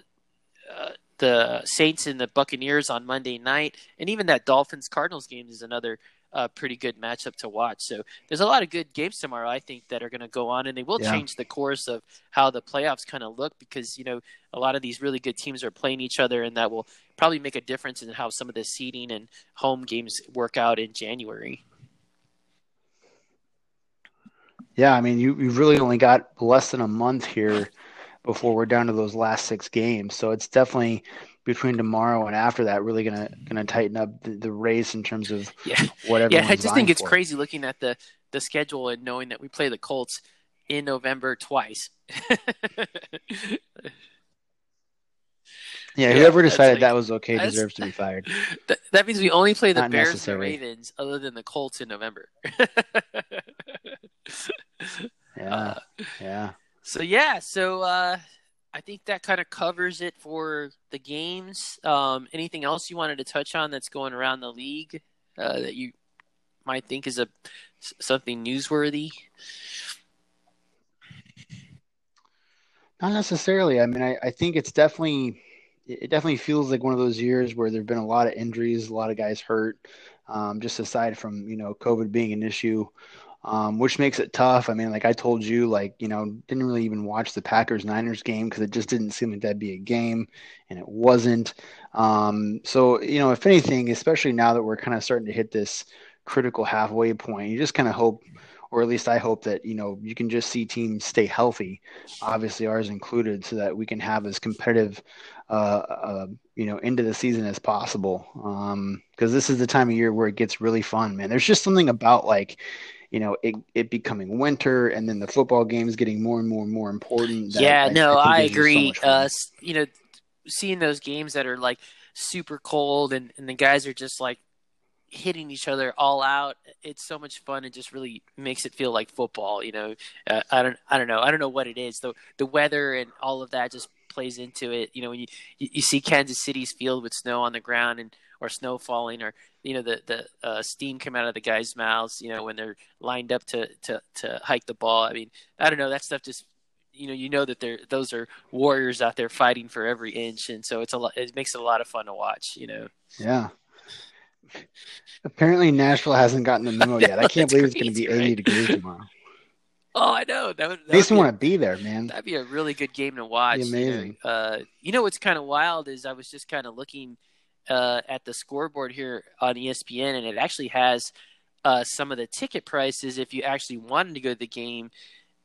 uh, the Saints and the Buccaneers on Monday night, and even that Dolphins Cardinals game is another uh, pretty good matchup to watch. So there's a lot of good games tomorrow, I think, that are going to go on, and they will yeah. change the course of how the playoffs kind of look because you know a lot of these really good teams are playing each other, and that will probably make a difference in how some of the seeding and home games work out in January. Yeah, I mean, you you've really only got less than a month here before we're down to those last six games. So it's definitely between tomorrow and after that really gonna gonna tighten up the, the race in terms of yeah whatever. Yeah, I just think it's for. crazy looking at the the schedule and knowing that we play the Colts in November twice. Yeah, whoever yeah, decided like, that was okay deserves to be fired. That, that means we only play the Not Bears necessary. and Ravens, other than the Colts in November. yeah, uh, yeah. So yeah, so uh, I think that kind of covers it for the games. Um, anything else you wanted to touch on that's going around the league uh, that you might think is a something newsworthy? Not necessarily. I mean, I, I think it's definitely it definitely feels like one of those years where there've been a lot of injuries, a lot of guys hurt. Um, just aside from you know COVID being an issue, um, which makes it tough. I mean, like I told you, like you know, didn't really even watch the Packers Niners game because it just didn't seem like that'd be a game, and it wasn't. Um, so you know, if anything, especially now that we're kind of starting to hit this critical halfway point, you just kind of hope or at least I hope that you know you can just see teams stay healthy, obviously ours included, so that we can have as competitive, uh, uh, you know, into the season as possible. Because um, this is the time of year where it gets really fun, man. There's just something about like, you know, it, it becoming winter and then the football games getting more and more and more important. yeah, I, no, I, I agree. So uh, you know, seeing those games that are like super cold and, and the guys are just like hitting each other all out. It's so much fun. It just really makes it feel like football. You know, uh, I don't, I don't know, I don't know what it is. The the weather and all of that just plays into it. You know, when you you see Kansas City's field with snow on the ground and or snow falling, or you know the the uh, steam come out of the guys' mouths. You know, when they're lined up to to to hike the ball. I mean, I don't know. That stuff just you know you know that they're those are warriors out there fighting for every inch and so it's a lot it makes it a lot of fun to watch you know yeah Apparently, Nashville hasn't gotten the memo yet. I can't believe crazy, it's going to be 80 right? degrees tomorrow. Oh, I know. That would, that makes me want to be there, man. That'd be a really good game to watch. amazing. You know, uh, you know what's kind of wild is I was just kind of looking uh, at the scoreboard here on ESPN, and it actually has uh, some of the ticket prices if you actually wanted to go to the game.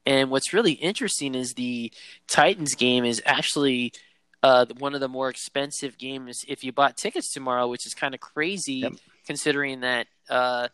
And what's really interesting is the Titans game is actually – uh, one of the more expensive games if you bought tickets tomorrow, which is kind of crazy yep. considering that uh,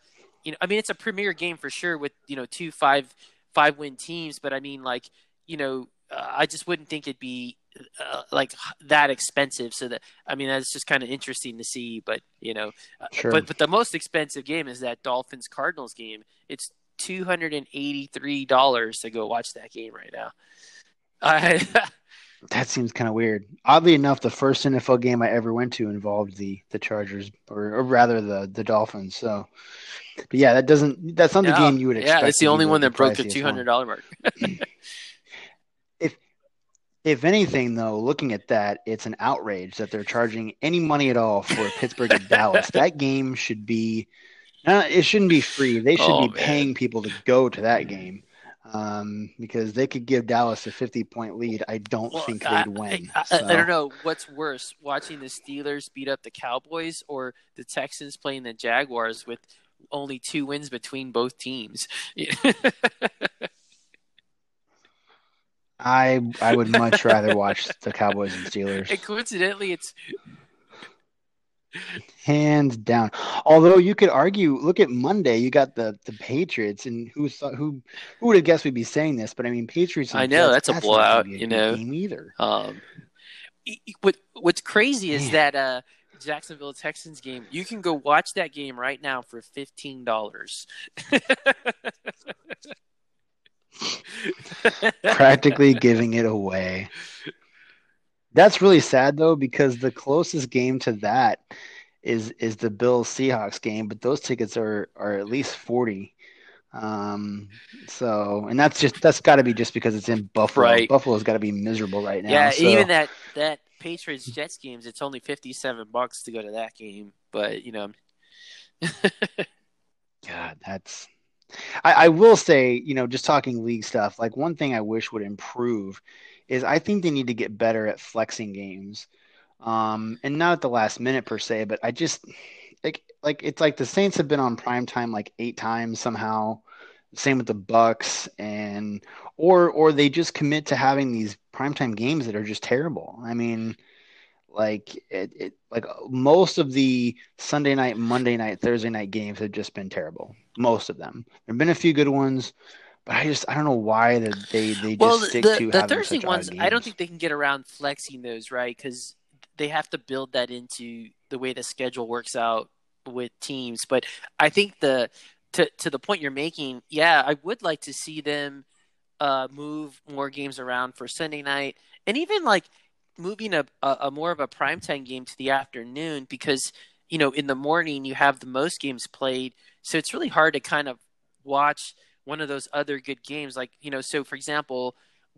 you know I mean it's a premier game for sure with you know two five five win teams, but I mean like you know uh, I just wouldn't think it'd be uh, like that expensive. So that I mean that's just kind of interesting to see. But you know, uh, sure. but but the most expensive game is that Dolphins Cardinals game. It's two hundred and eighty three dollars to go watch that game right now. I That seems kind of weird. Oddly enough, the first NFL game I ever went to involved the the Chargers, or, or rather the the Dolphins. So, but yeah, that doesn't. That's not the game you would expect. Yeah, it's the only one that broke the two hundred dollar mark. If if anything, though, looking at that, it's an outrage that they're charging any money at all for Pittsburgh and Dallas. That game should be, uh, it shouldn't be free. They should Oh, be man. paying people to go to that game um, because they could give Dallas a 50 point lead. I don't Well, think I, they'd win. I, I, So, I don't know what's worse, watching the Steelers beat up the Cowboys or the Texans playing the Jaguars with only two wins between both teams. I I would much rather watch the Cowboys and Steelers, and coincidentally, it's hands down. Although you could argue, look at Monday, you got the the Patriots, and who thought who who would have guessed we'd be saying this? But I mean, Patriots. I know, Jets, that's a blowout, you know. game either. um, what what's crazy is Man. that uh, Jacksonville Texans game. You can go watch that game right now for fifteen dollars. practically giving it away. That's really sad though, because the closest game to that is is the Bills Seahawks game, but those tickets are are at least forty. Um, so and that's just that's got to be just because it's in Buffalo. Right. Buffalo's got to be miserable right now. Yeah, so- even that that Patriots Jets games, it's only fifty seven bucks to go to that game. But you know, God, that's. I, I will say, you know, just talking league stuff. Like one thing I wish would improve is I think they need to get better at flexing games, um, and not at the last minute per se. But I just like like it's like the Saints have been on prime time like eight times somehow. Same with the Bucs, and or or they just commit to having these primetime games that are just terrible. I mean, like it, it like most of the Sunday night, Monday night, Thursday night games have just been terrible. Most of them. There've been a few good ones, but I just I don't know why that they they just well, stick the, to the having Thursday ones, I don't think they can get around flexing those, right? Because they have to build that into the way the schedule works out with teams. But I think the to to the point you're making, yeah, I would like to see them uh, move more games around for Sunday night, and even like moving a, a, a more of a primetime game to the afternoon because you know in the morning you have the most games played, so it's really hard to kind of watch one of those other good games. Like you know, so for example,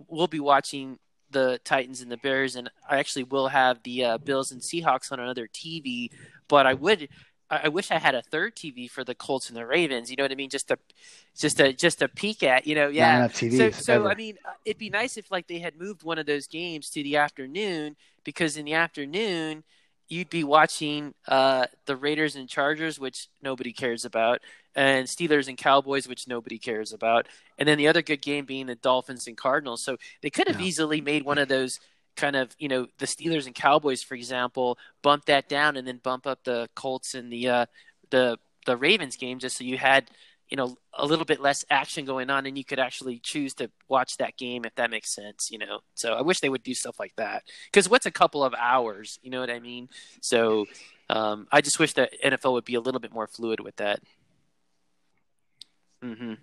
we'll be watching the Titans and the Bears, and I actually will have the uh, Bills and Seahawks on another TV. But I would, I wish I had a third TV for the Colts and the Ravens. You know what I mean? Just to, just to, just to peek at. You know, yeah. enough So, TVs so ever. I mean, uh, it'd be nice if like they had moved one of those games to the afternoon because in the afternoon you'd be watching uh, the Raiders and Chargers, which nobody cares about, and Steelers and Cowboys, which nobody cares about, and then the other good game being the Dolphins and Cardinals. So they could have Yeah. easily made one of those kind of you know the Steelers and Cowboys, for example, bump that down and then bump up the Colts and the uh, the the Ravens game just so you had you know a little bit less action going on and you could actually choose to watch that game if that makes sense you know so i wish they would do stuff like that because what's a couple of hours you know what i mean so um, i just wish that nfl would be a little bit more fluid with that mm-hmm.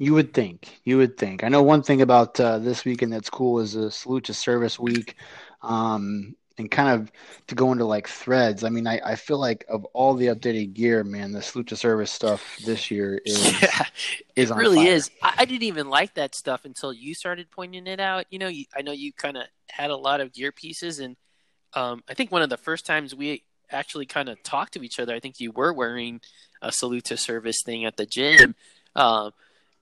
You would think. You would think. I know one thing about uh, this weekend that's cool is a salute to service week, um, and kind of to go into like threads. I mean, I, I feel like of all the updated gear, man, the salute to service stuff this year is yeah is it on really fire. is I, I didn't even like that stuff until you started pointing it out you know you, i know you kind of had a lot of gear pieces and um, i think one of the first times we actually kind of talked to each other i think you were wearing a salute to service thing at the gym um,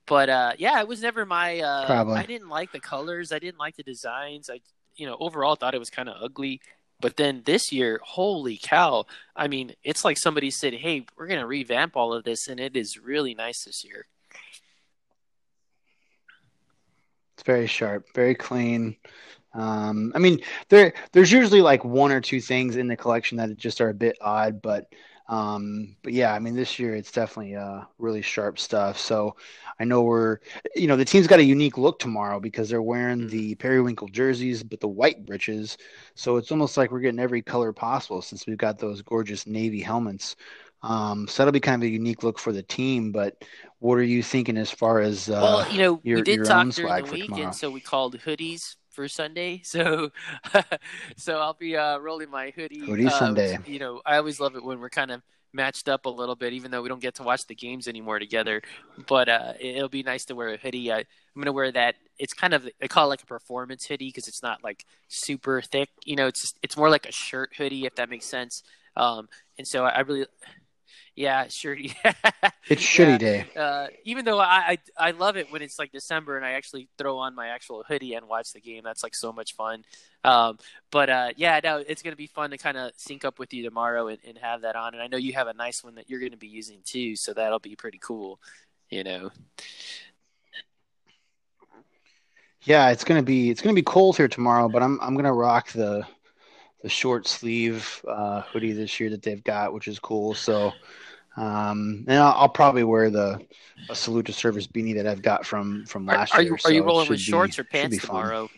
but uh, yeah it was never my uh, Probably. i didn't like the colors i didn't like the designs i you know overall thought it was kind of ugly. But then this year holy cow. I mean it's like somebody said hey we're going to revamp all of this and it is really nice this year. It's very sharp, very clean. Um, I mean, there there's usually like one or two things in the collection that just are a bit odd, but um, but yeah, I mean, this year it's definitely uh really sharp stuff. So I know we're, you know, the team's got a unique look tomorrow because they're wearing the periwinkle jerseys, but the white breeches. So it's almost like we're getting every color possible since we've got those gorgeous navy helmets. Um, so that'll be kind of a unique look for the team. But what are you thinking as far as uh, well, you know, your- we did talk during the weekend, tomorrow? so we called hoodies for Sunday, so so I'll be uh, rolling my hoodie. Hoodie uh, Sunday. You know, I always love it when we're kind of matched up a little bit, even though we don't get to watch the games anymore together. But uh, it'll be nice to wear a hoodie. I, am gonna wear that. It's kind of they call it like a performance hoodie because it's not like super thick. You know, it's just, it's more like a shirt hoodie if that makes sense. Um, and so I, I really yeah, shitty. it's shitty day. Uh, even though I, I, I love it when it's like December and I actually throw on my actual hoodie and watch the game. That's like so much fun. Um, but uh, yeah, no, it's gonna be fun to kind of sync up with you tomorrow and, and have that on. And I know you have a nice one that you're gonna be using too, so that'll be pretty cool. You know. Yeah, it's gonna be it's gonna be cold here tomorrow, but I'm I'm gonna rock the the short sleeve uh, hoodie this year that they've got, which is cool. So um, and I'll, I'll, probably wear the a salute to service beanie that I've got from from last are, year. Are you, are you rolling with shorts be, or pants tomorrow?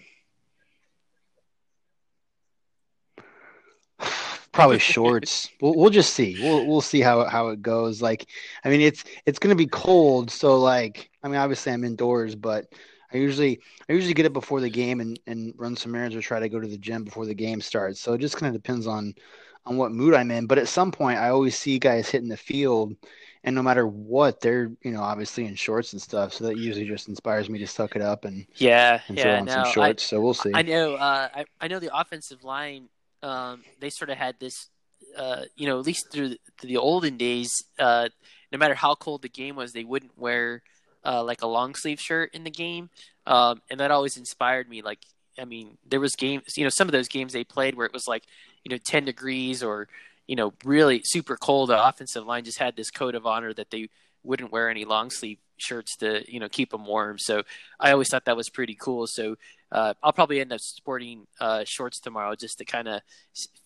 probably shorts. we'll we'll just see. We'll we'll see how how it goes. Like, I mean, it's it's gonna be cold, so like, I mean, obviously I'm indoors, but I usually I usually get it before the game and and run some errands or try to go to the gym before the game starts. So it just kind of depends on on what mood I'm in. But at some point, I always see guys hitting the field, and no matter what, they're you know obviously in shorts and stuff. So that usually just inspires me to suck it up and yeah, and yeah, throw on no, some shorts. I, so we'll see. I know. Uh, I I know the offensive line. Um, they sort of had this. Uh, you know, at least through the, through the olden days, uh, no matter how cold the game was, they wouldn't wear uh, like a long sleeve shirt in the game, um, and that always inspired me. Like, I mean, there was games, you know, some of those games they played where it was like, you know, ten degrees or you know, really super cold. The offensive line just had this code of honor that they wouldn't wear any long sleeve shirts to, you know, keep them warm. So I always thought that was pretty cool. So uh, I'll probably end up sporting uh, shorts tomorrow just to kind of,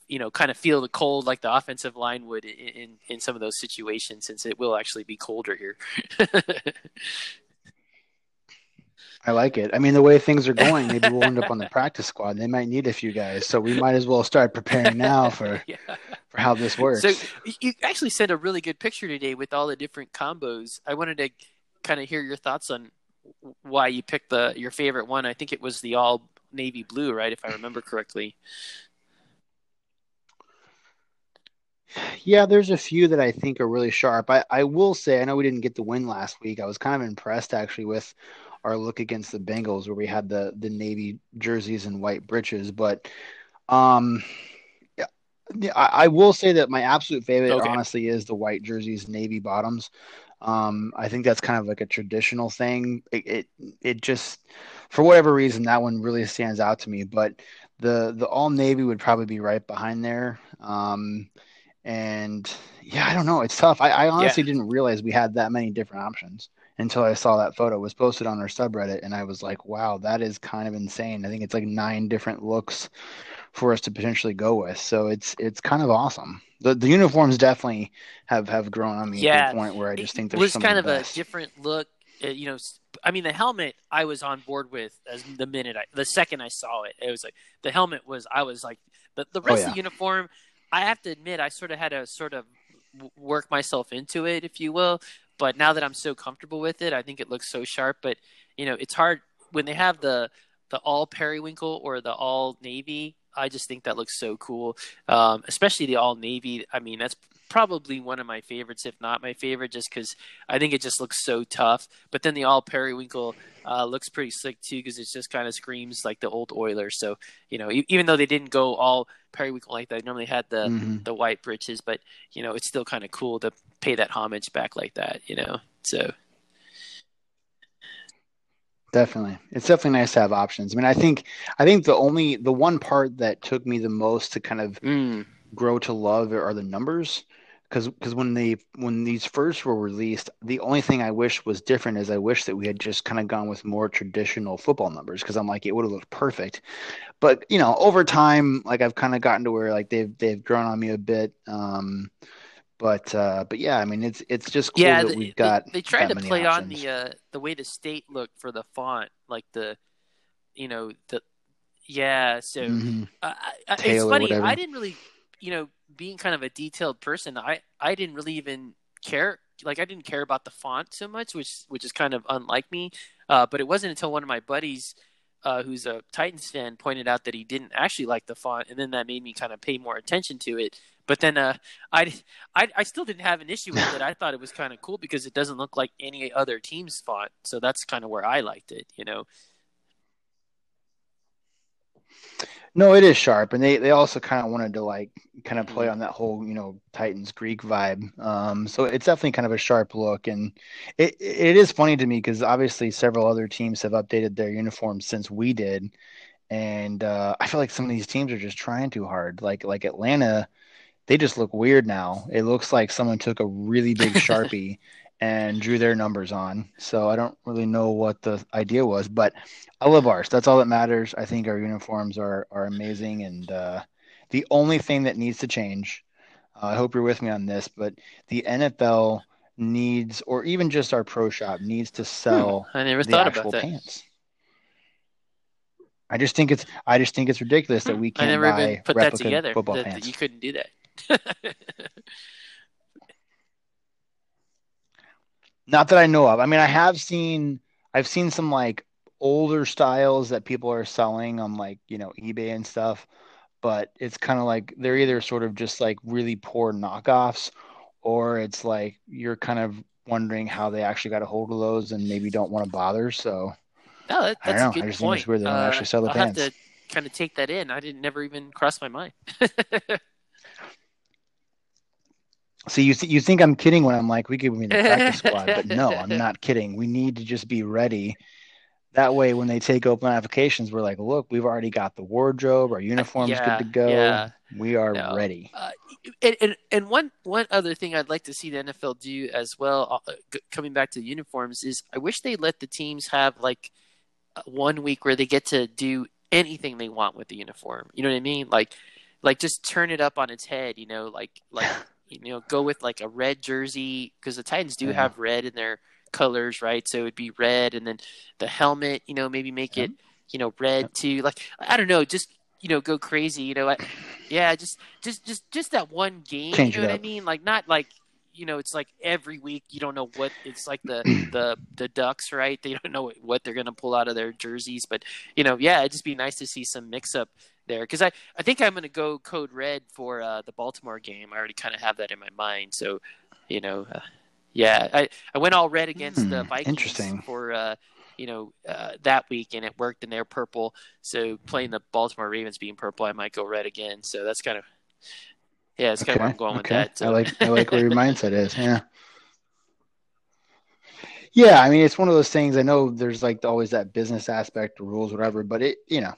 you know, kind of feel the cold like the offensive line would in, in some of those situations, since it will actually be colder here. I like it. I mean, the way things are going, maybe we'll end up on the practice squad. They might need a few guys, so we might as well start preparing now for yeah. for how this works. So you actually sent a really good picture today with all the different combos. I wanted to kind of hear your thoughts on why you picked the your favorite one. I think it was the all navy blue, right? If I remember correctly. Yeah, there's a few that I think are really sharp. I, I will say, I know we didn't get the win last week. I was kind of impressed actually with our look against the Bengals where we had the the navy jerseys and white breeches. But um, yeah, I, I will say that my absolute favorite, okay. honestly, is the white jerseys, navy bottoms. Um, I think that's kind of like a traditional thing. It, it, it just for whatever reason that one really stands out to me. But the the all navy would probably be right behind there. Um, and yeah, I don't know. It's tough. I, I honestly yeah. didn't realize we had that many different options until I saw that photo it was posted on our subreddit, and I was like, wow, that is kind of insane. I think it's like nine different looks for us to potentially go with. So it's it's kind of awesome. The the uniforms definitely have have grown on me yeah, to the point where I just think there's was kind of, of a different look. Uh, you know, I mean, the helmet I was on board with as the minute I, the second I saw it, it was like the helmet was I was like the the oh, rest oh, yeah. of the uniform. I have to admit, I sort of had to sort of work myself into it, if you will. But now that I'm so comfortable with it, I think it looks so sharp. But you know, it's hard when they have the the all periwinkle or the all navy. I just think that looks so cool, um, especially the all navy. I mean, that's probably one of my favorites, if not my favorite, just because I think it just looks so tough. But then the all periwinkle uh, looks pretty slick too, because it just kind of screams like the old Oilers. So you know, even though they didn't go all periwinkle like that, normally had the mm-hmm. the white breeches, but you know, it's still kind of cool to pay that homage back like that. You know, so. Definitely. It's definitely nice to have options. I mean, I think I think the only the one part that took me the most to kind of mm. grow to love are the numbers because because when they when these first were released, the only thing I wish was different is I wish that we had just kind of gone with more traditional football numbers because I'm like it would have looked perfect. But you know, over time, like I've kind of gotten to where like they've they've grown on me a bit. Um, but uh, but yeah, I mean it's it's just cool yeah, that we've got. They, they tried to play options. on the uh, the way the state looked for the font, like the you know the yeah. So mm-hmm. uh, I, it's funny. I didn't really you know being kind of a detailed person, I I didn't really even care. Like I didn't care about the font so much, which which is kind of unlike me. Uh, but it wasn't until one of my buddies uh, who's a Titans fan, pointed out that he didn't actually like the font, and then that made me kind of pay more attention to it. But then uh, I, I, I still didn't have an issue with it. I thought it was kind of cool because it doesn't look like any other team's font. So that's kind of where I liked it, you know. No, it is sharp, and they they also kind of wanted to like kind of play mm-hmm. on that whole you know Titans Greek vibe. Um, so it's definitely kind of a sharp look, and it it is funny to me because obviously several other teams have updated their uniforms since we did, and uh, I feel like some of these teams are just trying too hard. Like like Atlanta, they just look weird now. It looks like someone took a really big sharpie and drew their numbers on. So I don't really know what the idea was, but I love ours. That's all that matters. I think our uniforms are are amazing, and uh, the only thing that needs to change. Uh, I hope you're with me on this, but the NFL needs, or even just our pro shop needs to sell. Hmm, I never thought about that. Pants. I just think it's I just think it's ridiculous that hmm, we can't I never buy even put that together. Football that, pants. That you couldn't do that. Not that I know of. I mean, I have seen I've seen some like older styles that people are selling on like, you know, eBay and stuff, but it's kind of like they're either sort of just like really poor knockoffs or it's like you're kind of wondering how they actually got a hold of those and maybe don't want to bother. So no, that, that's I don't know. a good I just point. think it's weird they don't uh, actually sell the I'll pants. have to kind of take that in. I didn't never even cross my mind. So you th- you think I'm kidding when I'm like we could be in the practice squad, but no, I'm not kidding. We need to just be ready. That way, when they take open applications, we're like, look, we've already got the wardrobe, our uniforms yeah, good to go. Yeah. We are no. ready. Uh, and, and, and one one other thing I'd like to see the NFL do as well, uh, coming back to the uniforms, is I wish they let the teams have like one week where they get to do anything they want with the uniform. You know what I mean? Like like just turn it up on its head. You know, like like you know, go with like a red jersey because the Titans do yeah. have red in their colors, right? So it'd be red, and then the helmet, you know, maybe make it, you know, red too. Like I don't know, just you know, go crazy. You know, I, yeah, just just just just that one game. Change you know what I mean? Like not like you know, it's like every week you don't know what it's like the the the Ducks, right? They don't know what they're gonna pull out of their jerseys, but you know, yeah, it'd just be nice to see some mix up there because I, I think I'm going to go code red for uh, the Baltimore game. I already kind of have that in my mind. So, you know, uh, yeah, I, I went all red against mm, the hmm, Vikings interesting. for, uh, you know, uh, that week and it worked and they're purple. So playing the Baltimore Ravens being purple, I might go red again. So that's kind of, yeah, it's okay. kind of where I'm going okay. with that. So. I like, I like where your mindset is. Yeah. Yeah, I mean, it's one of those things. I know there's like always that business aspect, rules, whatever, but it, you know,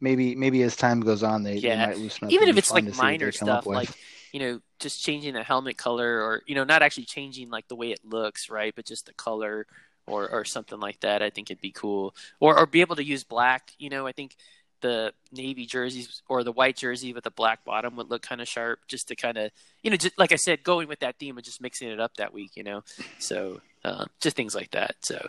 maybe maybe as time goes on they, yeah. they might loosen up. Even if it's like minor stuff, like you know, just changing the helmet color, or you know, not actually changing like the way it looks, right? But just the color, or or something like that. I think it'd be cool, or or be able to use black. You know, I think the navy jerseys or the white jersey with the black bottom would look kind of sharp, just to kind of you know, just like I said, going with that theme and just mixing it up that week. You know, so uh, just things like that. So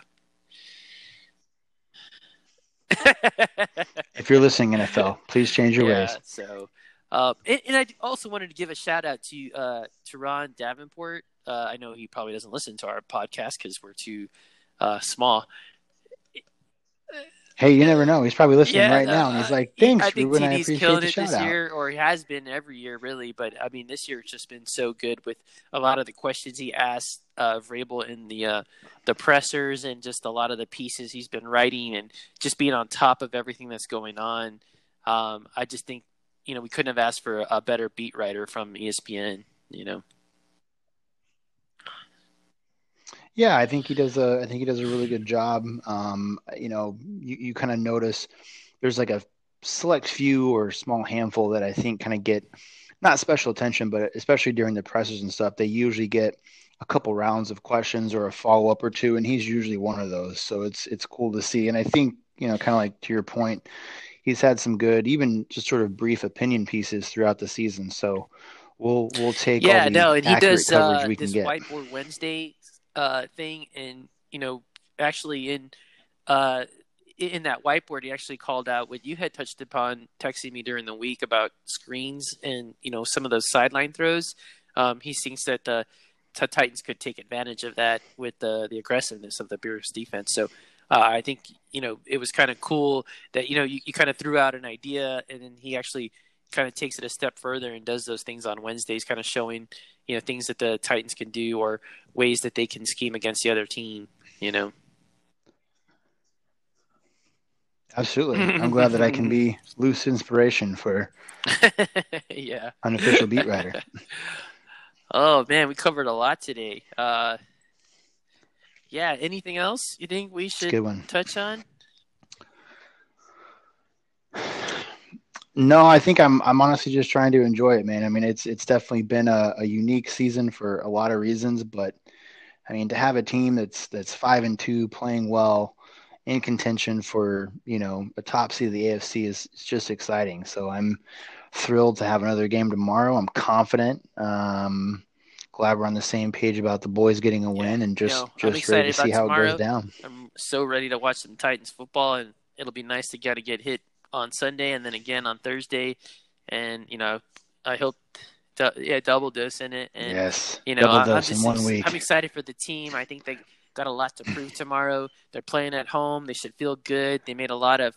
if you're listening, NFL, please change your yeah, ways. So, uh, and, and, I also wanted to give a shout out to uh, Turron Davenport. Uh, I know he probably doesn't listen to our podcast because we're too uh, small. Hey, you never know. He's probably listening yeah, right now, and he's like, "Thanks, I think Ruben. TD's killing it this out. year, or he has been every year, really. But I mean, this year it's just been so good with a lot of the questions he asked uh, Vrabel in the uh, the pressers, and just a lot of the pieces he's been writing, and just being on top of everything that's going on. Um, I just think you know we couldn't have asked for a better beat writer from ESPN. You know. Yeah, I think he does a. I think he does a really good job. Um, you know, you, you kind of notice there's like a select few or small handful that I think kind of get not special attention, but especially during the presses and stuff, they usually get a couple rounds of questions or a follow up or two, and he's usually one of those. So it's it's cool to see. And I think you know, kind of like to your point, he's had some good, even just sort of brief opinion pieces throughout the season. So we'll we'll take yeah, no, and he does uh, this whiteboard Wednesday uh, thing, and you know, actually in uh, in that whiteboard, he actually called out what you had touched upon, texting me during the week about screens and you know some of those sideline throws. Um, he thinks that the Titans could take advantage of that with the the aggressiveness of the Bears defense. So uh, I think you know it was kind of cool that you know you, you kind of threw out an idea and then he actually kind of takes it a step further and does those things on Wednesdays, kind of showing you know things that the Titans can do or ways that they can scheme against the other team. You know. Absolutely. I'm glad that I can be loose inspiration for yeah unofficial beat writer. oh man, we covered a lot today. Uh, yeah. Anything else you think we should touch on? No, I think I'm I'm honestly just trying to enjoy it, man. I mean, it's it's definitely been a, a unique season for a lot of reasons, but I mean, to have a team that's that's five and two playing well in contention for you know a top seed of the AFC is, just exciting. So I'm thrilled to have another game tomorrow. I'm confident. Um, glad we're on the same page about the boys getting a win, yeah, and just you know, just ready to see how tomorrow. it goes down. I'm so ready to watch some Titans football, and it'll be nice to get to get hit on Sunday and then again on Thursday, and you know I hope. yeah, double dose in it, and yes, you know, double dose I'm, just, in one week. I'm excited for the team. I think they got a lot to prove tomorrow. They're playing at home. They should feel good. They made a lot of,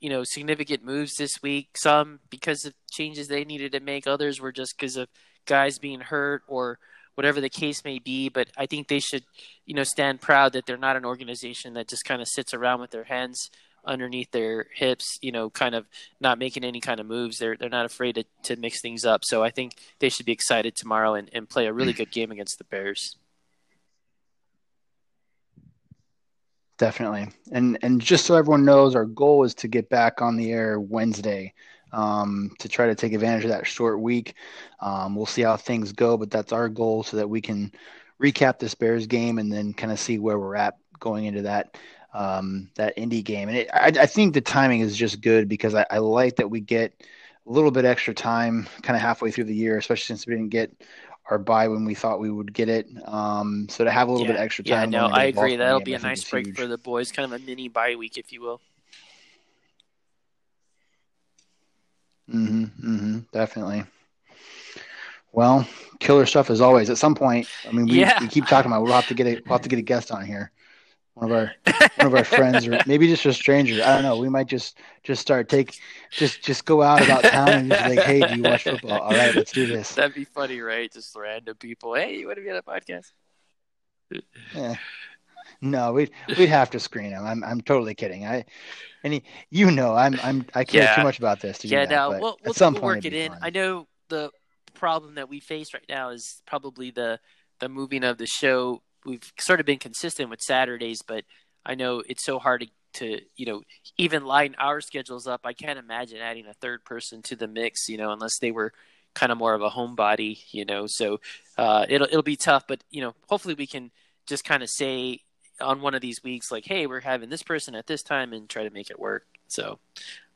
you know, significant moves this week. Some because of changes they needed to make. Others were just because of guys being hurt or whatever the case may be. But I think they should, you know, stand proud that they're not an organization that just kind of sits around with their hands underneath their hips, you know, kind of not making any kind of moves. They're they're not afraid to, to mix things up. So I think they should be excited tomorrow and, and play a really good game against the Bears. Definitely. And and just so everyone knows, our goal is to get back on the air Wednesday um, to try to take advantage of that short week. Um, we'll see how things go, but that's our goal so that we can recap this Bears game and then kind of see where we're at going into that um, that Indy game. And it, I, I, think the timing is just good because I, I like that we get a little bit extra time kind of halfway through the year, especially since we didn't get our buy when we thought we would get it. Um, so to have a little yeah. bit extra time. Yeah, no, I agree. That'll game, be a nice break huge. for the boys, kind of a mini bye week, if you will. Mm-hmm. Mm-hmm. Definitely. Well, killer stuff as always. At some point, I mean, we, yeah. we keep talking about we'll have to get a we'll have to get a guest on here one of our one of our friends or maybe just a stranger. I don't know. We might just just start take just just go out about town and just like hey do you watch football? All right let's do this. That'd be funny right? Just random people. Hey you want to be on a podcast? Yeah. No we'd we'd have to screen him. I'm i'm totally kidding. I and he, you know i'm i'm i care yeah. too much about this to get yeah do that, no we'll, we'll, some we'll point work it in. fun. i know the problem that we face right now is probably the the moving of the show we've sort of been consistent with Saturdays, but I know it's so hard to, to you know even line our schedules up. I can't imagine adding a third person to the mix, you know, unless they were kind of more of a homebody, you know. So uh, it'll it'll be tough, but you know, hopefully we can just kind of say on one of these weeks, like, hey, we're having this person at this time, and try to make it work. So,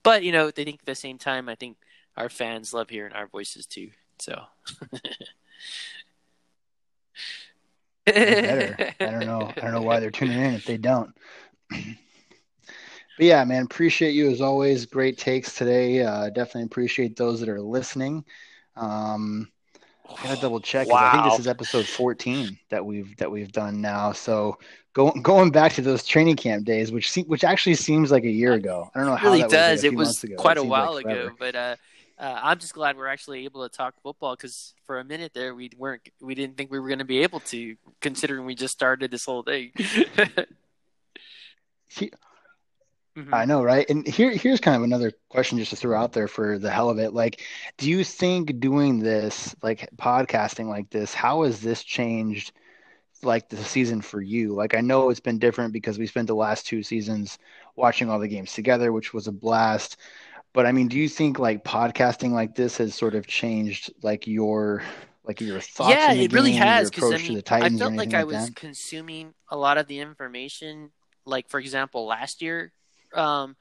but you know, they think at the same time, I think our fans love hearing our voices too. So. better. I don't know. I don't know why they're tuning in if they don't. but yeah, man, appreciate you as always. Great takes today. Uh, definitely appreciate those that are listening. Um, I gotta double check. Wow. I think this is episode 14 that we've that we've done now. So going going back to those training camp days, which se- which actually seems like a year ago. I don't know it how really does. It was quite a while like ago, but uh, uh, I'm just glad we're actually able to talk football because for a minute there we weren't we didn't think we were going to be able to considering we just started this whole thing. he, mm-hmm. I know, right? And here here's kind of another question just to throw out there for the hell of it. Like, do you think doing this, like podcasting like this, how has this changed? like the season for you? Like I know it's been different because we spent the last two seasons watching all the games together, which was a blast. But I mean, do you think like podcasting like this has sort of changed like your like your thoughts? Yeah, it game, really has because I mean, I felt like I like was that? consuming a lot of the information, like for example last year, um,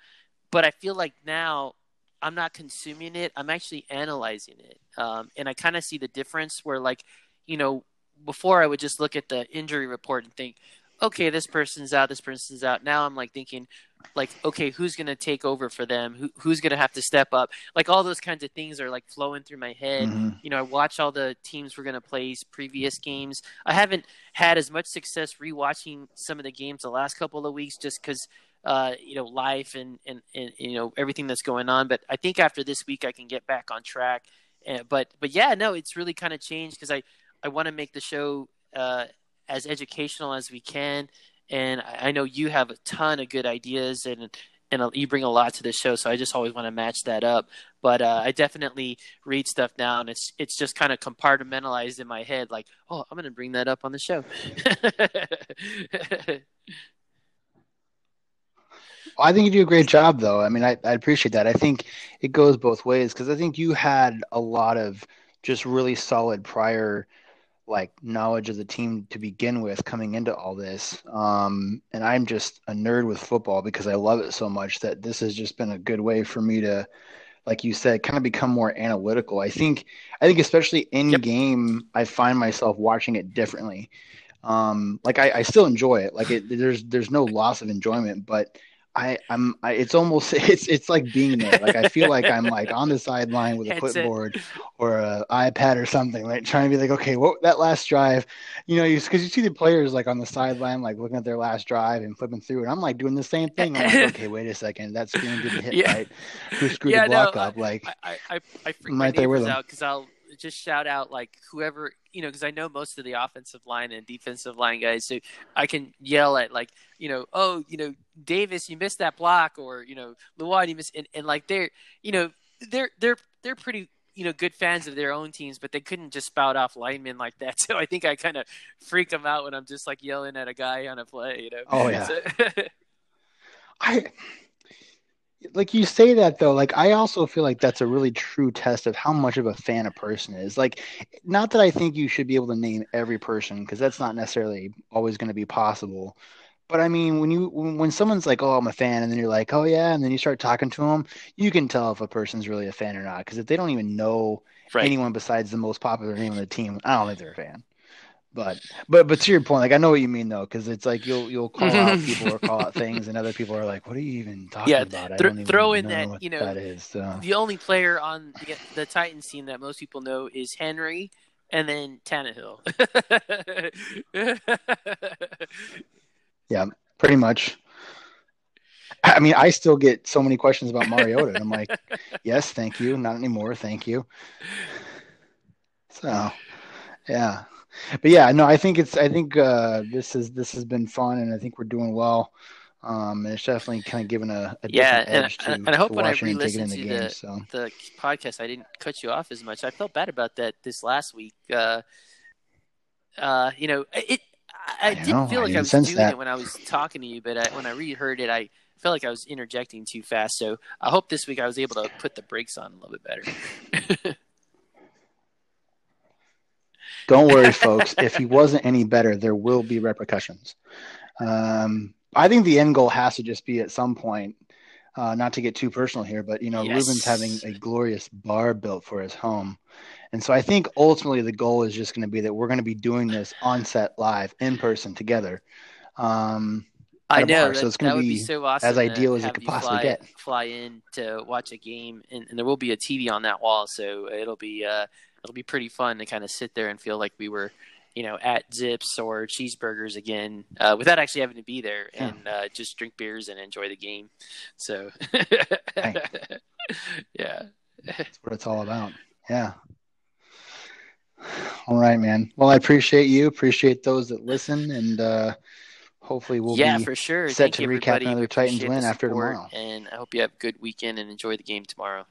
but I feel like now I'm not consuming it. I'm actually analyzing it, um, and I kind of see the difference where like you know before I would just look at the injury report and think, okay, this person's out, this person's out. Now I'm like thinking, like okay who's going to take over for them? Who, who's going to have to step up? Like all those kinds of things are like flowing through my head. Mm-hmm. you know i watch all the teams we're going to play previous games. I haven't had as much success rewatching some of the games the last couple of weeks just because uh, you know life and, and, and you know everything that's going on. But i think after this week i can get back on track. Uh, but but yeah no it's really kind of changed because i i want to make the show uh, as educational as we can and I know you have a ton of good ideas and and you bring a lot to the show. So I just always want to match that up. But uh, I definitely read stuff now, and it's it's just kind of compartmentalized in my head. Like, oh, I'm going to bring that up on the show. I think you do a great job, though. I mean, I, I appreciate that. I think it goes both ways because I think you had a lot of just really solid prior like knowledge of the team to begin with coming into all this. Um, and I'm just a nerd with football because I love it so much that this has just been a good way for me to, like you said, kind of become more analytical. I think, I think especially in yep. game, I find myself watching it differently. Um, like I, I still enjoy it. Like it, there's, there's no loss of enjoyment, but I, I'm. I, it's almost. It's. It's like being there. Like I feel like I'm like on the sideline with a clipboard or a iPad or something, like trying to be like, okay, what that last drive, you know, because you, see the players like on the sideline, like looking at their last drive and flipping through, and I'm like doing the same thing. I'm like, okay, wait a second, that screen didn't hit yeah. right. Who screwed yeah, the block no, up? Like I, I, I freak right there with out because I'll just shout out like whoever you know because I know most of the offensive line and defensive line guys, so I can yell at like you know oh you know Davis you missed that block or you know Lewan you missed and, and like they're you know they're they're they're pretty you know good fans of their own teams, but they couldn't just spout off linemen like that. So I think I kind of freak them out when I'm just like yelling at a guy on a play. You know? Oh yeah. So, I like you say that though like i also feel like that's a really true test of how much of a fan a person is like not that i think you should be able to name every person because that's not necessarily always going to be possible but i mean when you when someone's like oh i'm a fan and then you're like oh yeah and then you start talking to them you can tell if a person's really a fan or not because if they don't even know right. anyone besides the most popular name on the team i don't think they're a fan but but but to your point, like I know what you mean though, because it's like you'll you'll call out mm-hmm. people or call out things, and other people are like, "What are you even talking yeah, about?" Th- throw in that you know that is so. the only player on the, the Titans team that most people know is Henry, and then Tannehill. yeah, pretty much. I mean, I still get so many questions about Mariota, and I'm like, "Yes, thank you. Not anymore, thank you." So, yeah but yeah, no, I think it's I think uh, this is this has been fun, and I think we're doing well. Um, and it's definitely kind of given a, a yeah, and, to, and, I hope when I re-listened to the, game, so. the podcast, I didn't cut you off as much. I felt bad about that this last week. Uh, uh, you know, it. I, I didn't know. feel like I, I was doing that. it when I was talking to you, but I, when I reheard it, I felt like I was interjecting too fast. So I hope this week I was able to put the brakes on a little bit better. Don't worry, folks. If he wasn't any better, there will be repercussions. Um, I think the end goal has to just be at some point, uh, not to get too personal here, but you know, yes. Ruben's having a glorious bar built for his home. And so I think ultimately the goal is just going to be that we're going to be doing this on set live in person together. Um, I know. That, so it's going to be, be, so awesome as ideal as it could possibly fly, get. Fly in to watch a game, and, and, there will be a TV on that wall, so it'll be uh, it'll be pretty fun to kind of sit there and feel like we were, you know, at Zips or Cheeseburgers again, uh, without actually having to be there yeah. and uh, just drink beers and enjoy the game. So, yeah, that's what it's all about. Yeah. All right, man. Well, I appreciate you. Appreciate those that listen, and uh, hopefully we'll yeah, be for sure. set Thank to recap another Titans win after tomorrow. And I hope you have a good weekend and enjoy the game tomorrow.